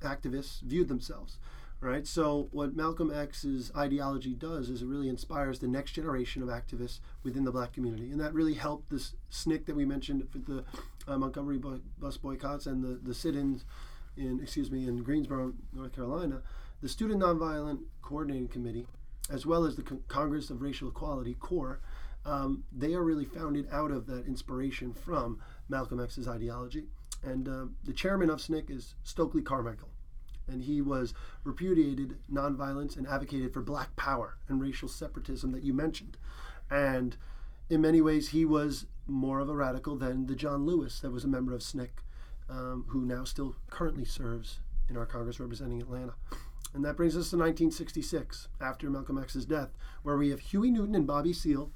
activists viewed themselves right? So what malcolm x's ideology does is it really inspires the next generation of activists within the black community. And that really helped this SNCC that we mentioned with the uh, montgomery bus boycotts and the, the sit-ins in excuse me in greensboro north carolina. The student nonviolent coordinating committee as well as the Con- Congress of Racial Equality, CORE, um, they are really founded out of that inspiration from Malcolm X's ideology. And uh, the chairman of SNCC is Stokely Carmichael. And he was repudiated nonviolence and advocated for black power and racial separatism that you mentioned. And in many ways, he was more of a radical than the John Lewis that was a member of SNCC, um, who now still currently serves in our Congress representing Atlanta. And that brings us to 1966, after Malcolm X's death, where we have Huey Newton and Bobby Seale.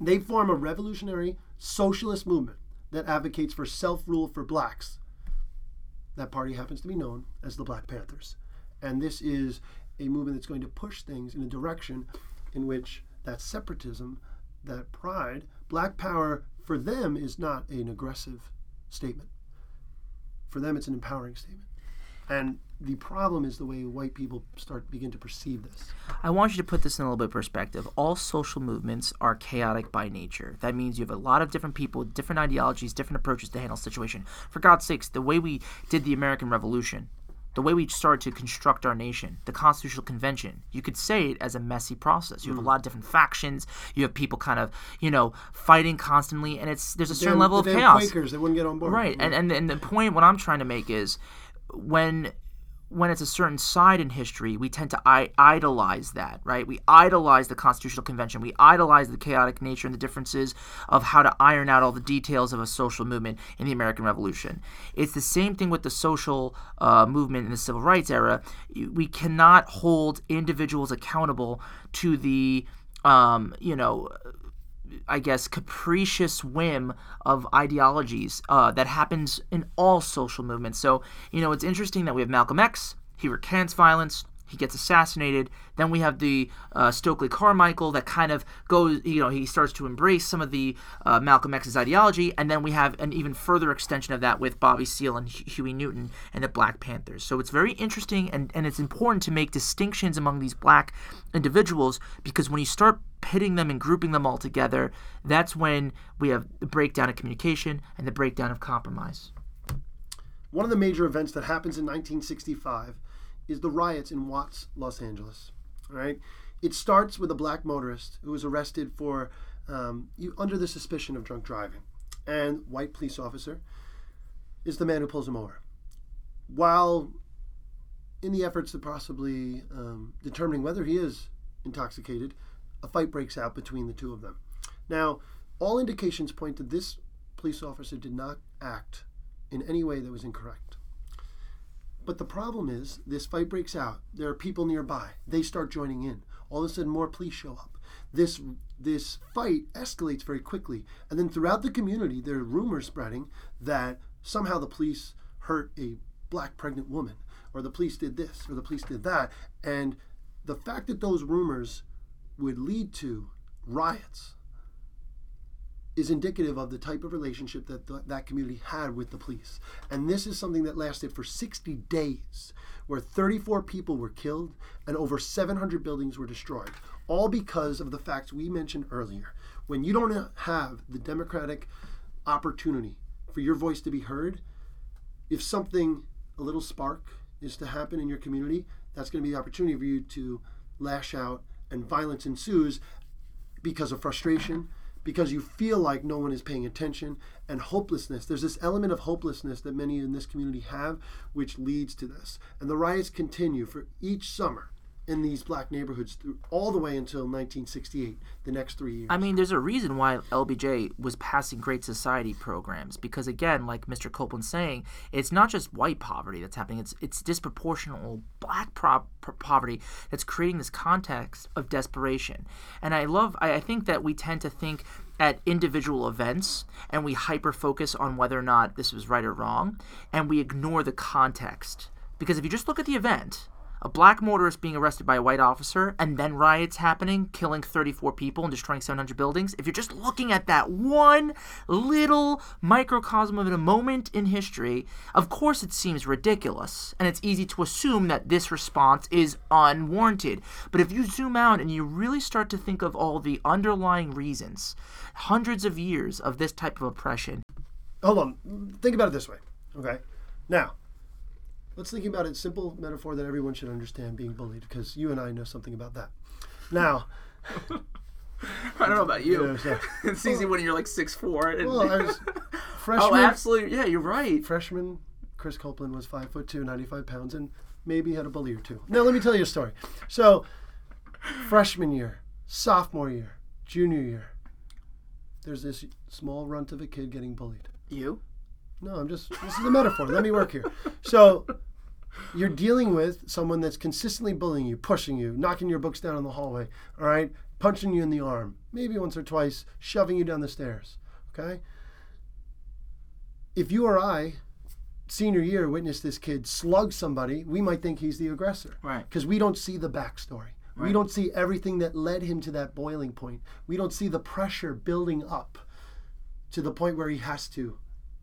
They form a revolutionary socialist movement that advocates for self rule for blacks. That party happens to be known as the Black Panthers. And this is a movement that's going to push things in a direction in which that separatism, that pride, black power for them is not an aggressive statement. For them, it's an empowering statement. And the problem is the way white people start begin to perceive this. I want you to put this in a little bit of perspective. All social movements are chaotic by nature. That means you have a lot of different people, different ideologies, different approaches to handle situation. For God's sakes, the way we did the American Revolution, the way we started to construct our nation, the Constitutional Convention, you could say it as a messy process. You have mm. a lot of different factions. You have people kind of, you know, fighting constantly, and it's there's a certain damn, level of chaos. Quakers, they wouldn't get on board. Right, and, and and the point what I'm trying to make is when when it's a certain side in history, we tend to I- idolize that, right? We idolize the Constitutional Convention. We idolize the chaotic nature and the differences of how to iron out all the details of a social movement in the American Revolution. It's the same thing with the social uh, movement in the Civil Rights era. We cannot hold individuals accountable to the, um, you know, I guess, capricious whim of ideologies uh, that happens in all social movements. So, you know, it's interesting that we have Malcolm X, he recants violence, he gets assassinated. Then we have the uh, Stokely Carmichael that kind of goes, you know, he starts to embrace some of the uh, Malcolm X's ideology, and then we have an even further extension of that with Bobby Seale and Huey Newton and the Black Panthers. So it's very interesting, and, and it's important to make distinctions among these black individuals because when you start pitting them and grouping them all together, that's when we have the breakdown of communication and the breakdown of compromise. One of the major events that happens in 1965 is the riots in Watts, Los Angeles. Right? It starts with a black motorist who was arrested for um, under the suspicion of drunk driving, and white police officer is the man who pulls him over. While in the efforts of possibly um, determining whether he is intoxicated, a fight breaks out between the two of them. Now, all indications point to this police officer did not act in any way that was incorrect. But the problem is, this fight breaks out. There are people nearby. They start joining in. All of a sudden, more police show up. This this fight escalates very quickly, and then throughout the community, there are rumors spreading that somehow the police hurt a black pregnant woman, or the police did this, or the police did that, and the fact that those rumors would lead to riots is indicative of the type of relationship that the, that community had with the police. And this is something that lasted for 60 days, where 34 people were killed and over 700 buildings were destroyed, all because of the facts we mentioned earlier. When you don't have the democratic opportunity for your voice to be heard, if something, a little spark, is to happen in your community, that's going to be the opportunity for you to lash out and violence ensues because of frustration, because you feel like no one is paying attention, and hopelessness. There's this element of hopelessness that many in this community have, which leads to this. And the riots continue for each summer in these black neighborhoods through, all the way until 1968, the next three years. I mean, there's a reason why LBJ was passing Great Society programs because, again, like Mr. Koepplin's saying, it's not just white poverty that's happening; it's it's disproportional black pro- poverty that's creating this context of desperation. And I love, I, I think that we tend to think at individual events and we hyper focus on whether or not this was right or wrong, and we ignore the context. Because if you just look at the event, a black motorist being arrested by a white officer and then riots happening, killing 34 people and destroying 700 buildings, if you're just looking at that one little microcosm of a moment in history, of course it seems ridiculous. And it's easy to assume that this response is unwarranted. But if you zoom out and you really start to think of all the underlying reasons, hundreds of years of this type of oppression. Hold on. Think about it this way. Okay. Now, let's think about a simple metaphor that everyone should understand being bullied because you and I know something about that. Now, I don't know about you. Yeah, so- it's easy when you're like six four. And... well, I was oh, freshman. oh, absolutely. Yeah, you're right. Freshman Chris Koepplin was five foot two, 95 pounds, and maybe had a bully or two. Now, let me tell you a story. So, freshman year, sophomore year, junior year, there's this small runt of a kid getting bullied. You? No, I'm just, this is a metaphor. Let me work here. So, you're dealing with someone that's consistently bullying you, pushing you, knocking your books down in the hallway, all right, punching you in the arm, maybe once or twice, shoving you down the stairs, okay? If you or I, senior year, witness this kid slug somebody, we might think he's the aggressor. Right. Because we don't see the backstory. Right. We don't see everything that led him to that boiling point. We don't see the pressure building up to the point where he has to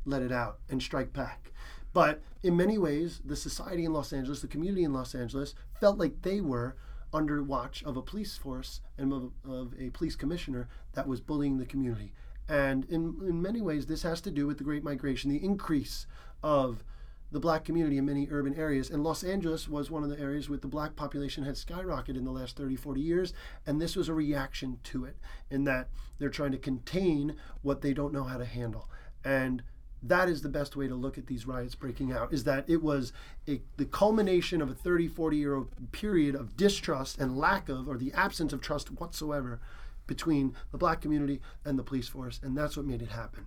let it out and strike back. But in many ways, the society in Los Angeles, the community in Los Angeles, felt like they were under watch of a police force and of, of a police commissioner that was bullying the community. And in, in many ways, this has to do with the Great Migration, the increase of the black community in many urban areas. And Los Angeles was one of the areas where the black population had skyrocketed in the last 30, 40 years. And this was a reaction to it, in that they're trying to contain what they don't know how to handle. And that is the best way to look at these riots breaking out is that it was a, the culmination of a 30 40 year period of distrust and lack of or the absence of trust whatsoever between the black community and the police force and that's what made it happen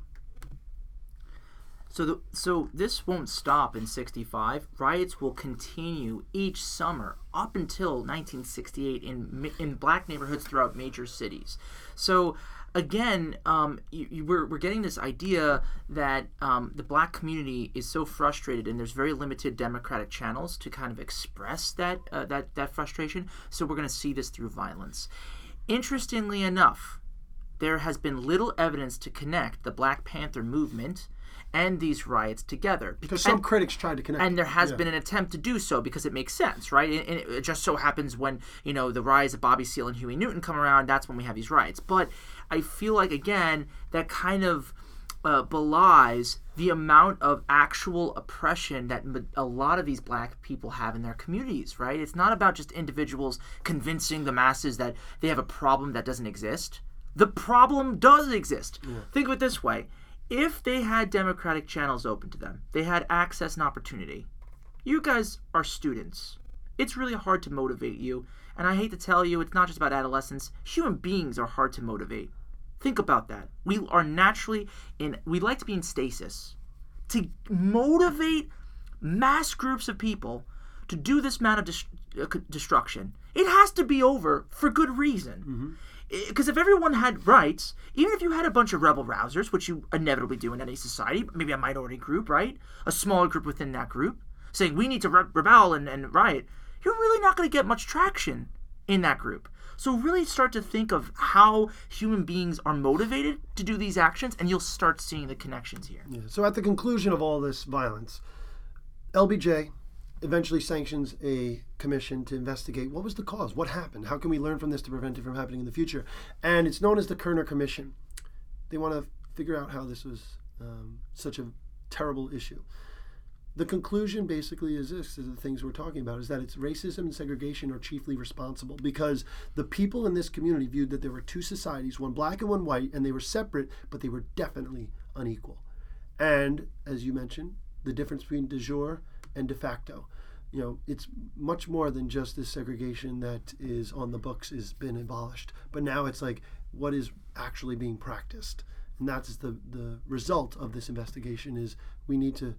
So, the, so this won't stop in '65. Riots will continue each summer up until 1968 in in black neighborhoods throughout major cities. So, again, um, you, you, we're, we're getting this idea that um, the black community is so frustrated, and there's very limited democratic channels to kind of express that uh, that that frustration. So, we're going to see this through violence. Interestingly enough, there has been little evidence to connect the Black Panther movement and these riots together. because some and, critics tried to connect and there has Yeah. been an attempt to do so because it makes sense, right? And, and it just so happens when you know the rise of Bobby Seale and Huey Newton come around, that's when we have these riots. But I feel like again that kind of uh, belies the amount of actual oppression that a lot of these black people have in their communities, right? It's not about just individuals convincing the masses that they have a problem that doesn't exist. The problem does exist. Think of it this way if they had democratic channels open to them, they had access and opportunity. You guys are students. It's really hard to motivate you. And I hate to tell you, it's not just about adolescence. Human beings are hard to motivate. Think about that. We are naturally in, we like to be in stasis. To motivate mass groups of people to do this amount of dis- uh, destruction, it has to be over for good reason. Because if everyone had rights, even if you had a bunch of rebel rousers, which you inevitably do in any society, maybe a minority group, right? A smaller group within that group, saying we need to re- rebel and, and riot, you're really not going to get much traction in that group. So really start to think of how human beings are motivated to do these actions, and you'll start seeing the connections here. Yeah. So at the conclusion of all this violence, LBJ eventually sanctions a commission to investigate what was the cause, what happened, how can we learn from this to prevent it from happening in the future, and it's known as the Kerner Commission. They want to figure out how this was um, such a terrible issue. The conclusion basically is this is the things we're talking about is that it's racism and segregation are chiefly responsible because the people in this community viewed that there were two societies one black and one white and they were separate but they were definitely unequal. And as you mentioned the difference between de jure and de facto you know it's much more than just this segregation that is on the books has been abolished but now it's like what is actually being practiced and that's the the result of this investigation is we need to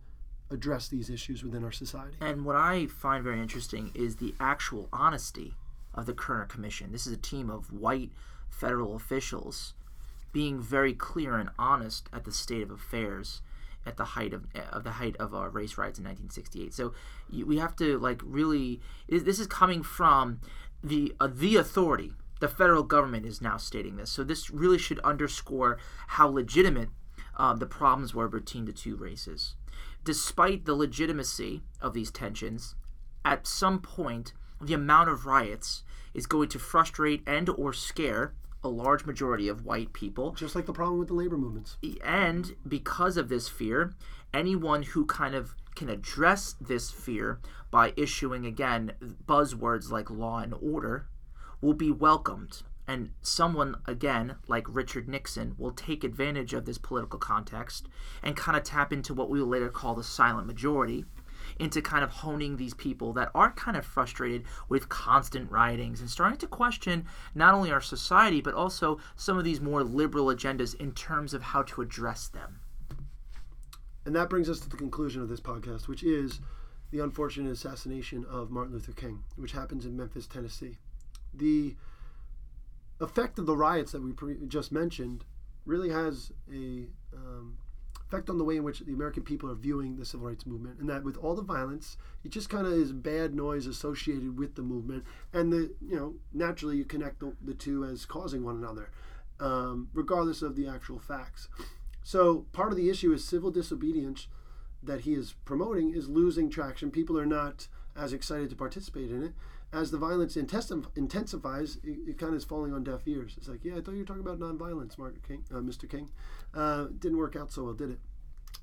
address these issues within our society. And what I find very interesting is the actual honesty of the Kerner Commission. This is a team of white federal officials being very clear and honest at the state of affairs at the height of, of the height of uh, race riots in 1968. So you, we have to like really this is coming from the uh, the authority. The federal government is now stating this. So this really should underscore how legitimate um, the problems were between the two races despite the legitimacy of these tensions, at some point the amount of riots is going to frustrate and or scare a large majority of white people. Just like the problem with the labor movements. And because of this fear, anyone who kind of can address this fear by issuing again buzzwords like law and order will be welcomed and someone again like Richard Nixon will take advantage of this political context and kind of tap into what we will later call the silent majority into kind of honing these people that are kind of frustrated with constant riotings and starting to question not only our society but also some of these more liberal agendas in terms of how to address them. And that brings us to the conclusion of this podcast, which is the unfortunate assassination of Martin Luther King, which happens in Memphis, Tennessee. The effect of the riots that we pre- just mentioned really has a um, effect on the way in which the American people are viewing the civil rights movement, and that with all the violence, it just kind of is bad noise associated with the movement, and the you know naturally you connect the, the two as causing one another, um, regardless of the actual facts. So part of the issue is civil disobedience that he is promoting is losing traction. People are not as excited to participate in it as the violence intensifies, it, it, kind of is falling on deaf ears. It's like, yeah, I thought you were talking about nonviolence, Margaret King, uh, Mr. King. Uh, didn't work out so well, did it?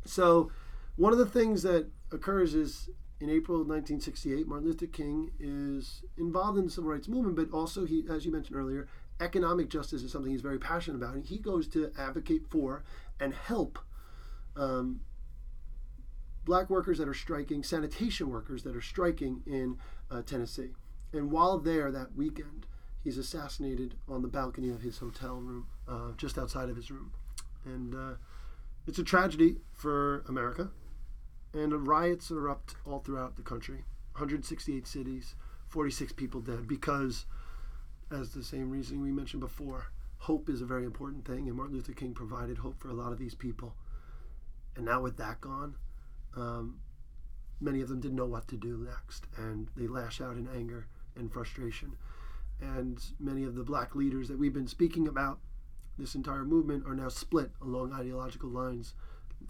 So, one of the things that occurs is in April 1968, Martin Luther King is involved in the civil rights movement, but also he, as you mentioned earlier, economic justice is something he's very passionate about, and he goes to advocate for and help um, black workers that are striking, sanitation workers that are striking in uh, Tennessee. And while there that weekend, he's assassinated on the balcony of his hotel room, uh, just outside of his room. And uh, it's a tragedy for America. And riots erupt all throughout the country 168 cities, 46 people dead, because, as the same reason we mentioned before, hope is a very important thing. And Martin Luther King provided hope for a lot of these people. And now, with that gone, um, many of them didn't know what to do next. And they lash out in anger and frustration. And many of the black leaders that we've been speaking about this entire movement are now split along ideological lines.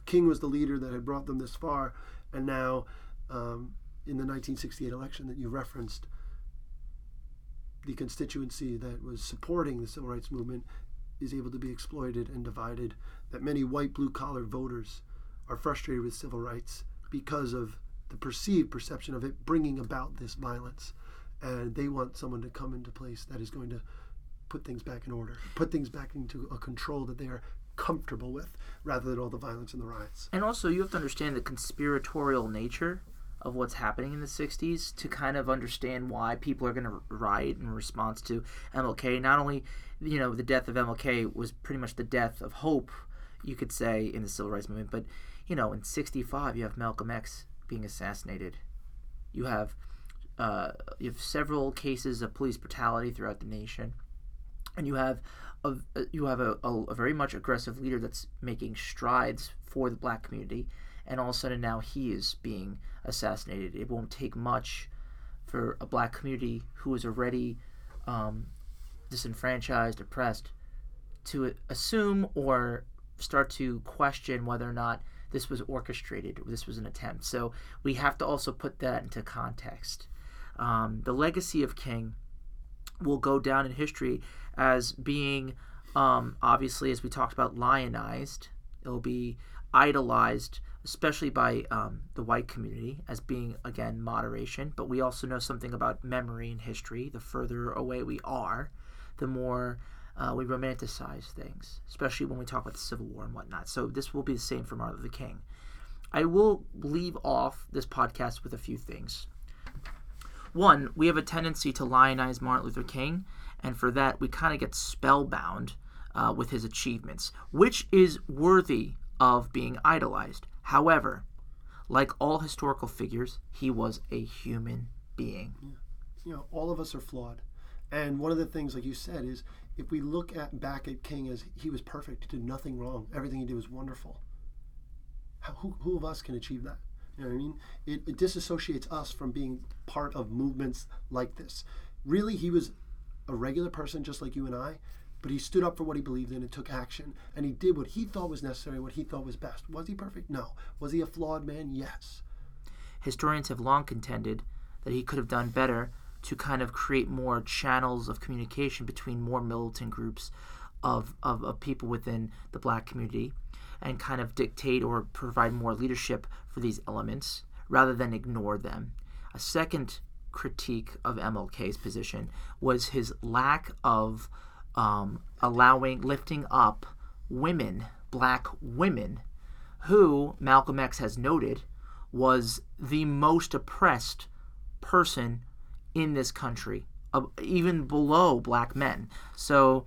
King was the leader that had brought them this far, and now um, in the 1968 election that you referenced, the constituency that was supporting the civil rights movement is able to be exploited and divided. That many white blue collar voters are frustrated with civil rights because of the perceived perception of it bringing about this violence and they want someone to come into place that is going to put things back in order, put things back into a control that they are comfortable with, rather than all the violence and the riots. And also, you have to understand the conspiratorial nature of what's happening in the 60s to kind of understand why people are going to riot in response to MLK. Not only, you know, the death of MLK was pretty much the death of hope, you could say, in the civil rights movement, but, you know, in 65, you have Malcolm X being assassinated. You have uh, you have several cases of police brutality throughout the nation, and you have a you have a, a, a, very much aggressive leader that's making strides for the black community, and all of a sudden now he is being assassinated. It won't take much for a black community who is already um, disenfranchised, oppressed, to assume or start to question whether or not this was orchestrated, this was an attempt. So we have to also put that into context. Um, the legacy of King will go down in history as being, um, obviously, as we talked about, lionized. It'll be idolized, especially by um, the white community, as being, again, moderation. But we also know something about memory and history. The further away we are, the more uh, we romanticize things, especially when we talk about the Civil War and whatnot. So this will be the same for Martin Luther King. I will leave off this podcast with a few things. One, we have a tendency to lionize Martin Luther King, and for that, we kind of get spellbound uh, with his achievements, which is worthy of being idolized. However, like all historical figures, he was a human being. You know, all of us are flawed. And one of the things, like you said, is if we look at back at King as he was perfect, he did nothing wrong, everything he did was wonderful. How, who, who of us can achieve that? You know what I mean? It, it disassociates us from being part of movements like this. Really, he was a regular person just like you and I, but he stood up for what he believed in and took action. And he did what he thought was necessary, what he thought was best. Was he perfect? No. Was he a flawed man? Yes. Historians have long contended that he could have done better to kind of create more channels of communication between more militant groups of, of, of people within the black community and kind of dictate or provide more leadership for these elements rather than ignore them. A second critique of MLK's position was his lack of um, allowing, lifting up women, black women, who Malcolm X has noted was the most oppressed person in this country, uh, even below black men. So,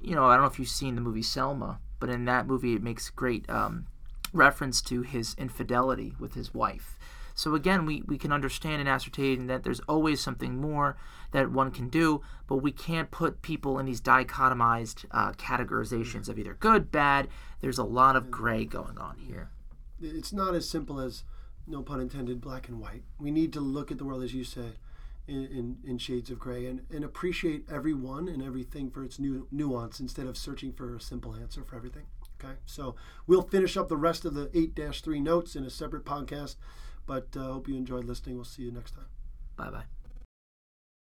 you know, I don't know if you've seen the movie Selma, but in that movie, it makes great um, reference to his infidelity with his wife. So again, we, we can understand and ascertain that there's always something more that one can do, but we can't put people in these dichotomized uh, categorizations of either good, bad. There's a lot of gray going on here. It's not as simple as, no pun intended, black and white. We need to look at the world, as you say, in, in, in shades of gray and, and appreciate everyone and everything for its new nuance instead of searching for a simple answer for everything. Okay, so we'll finish up the rest of the 8 3 notes in a separate podcast, but I uh, hope you enjoyed listening. We'll see you next time. Bye bye.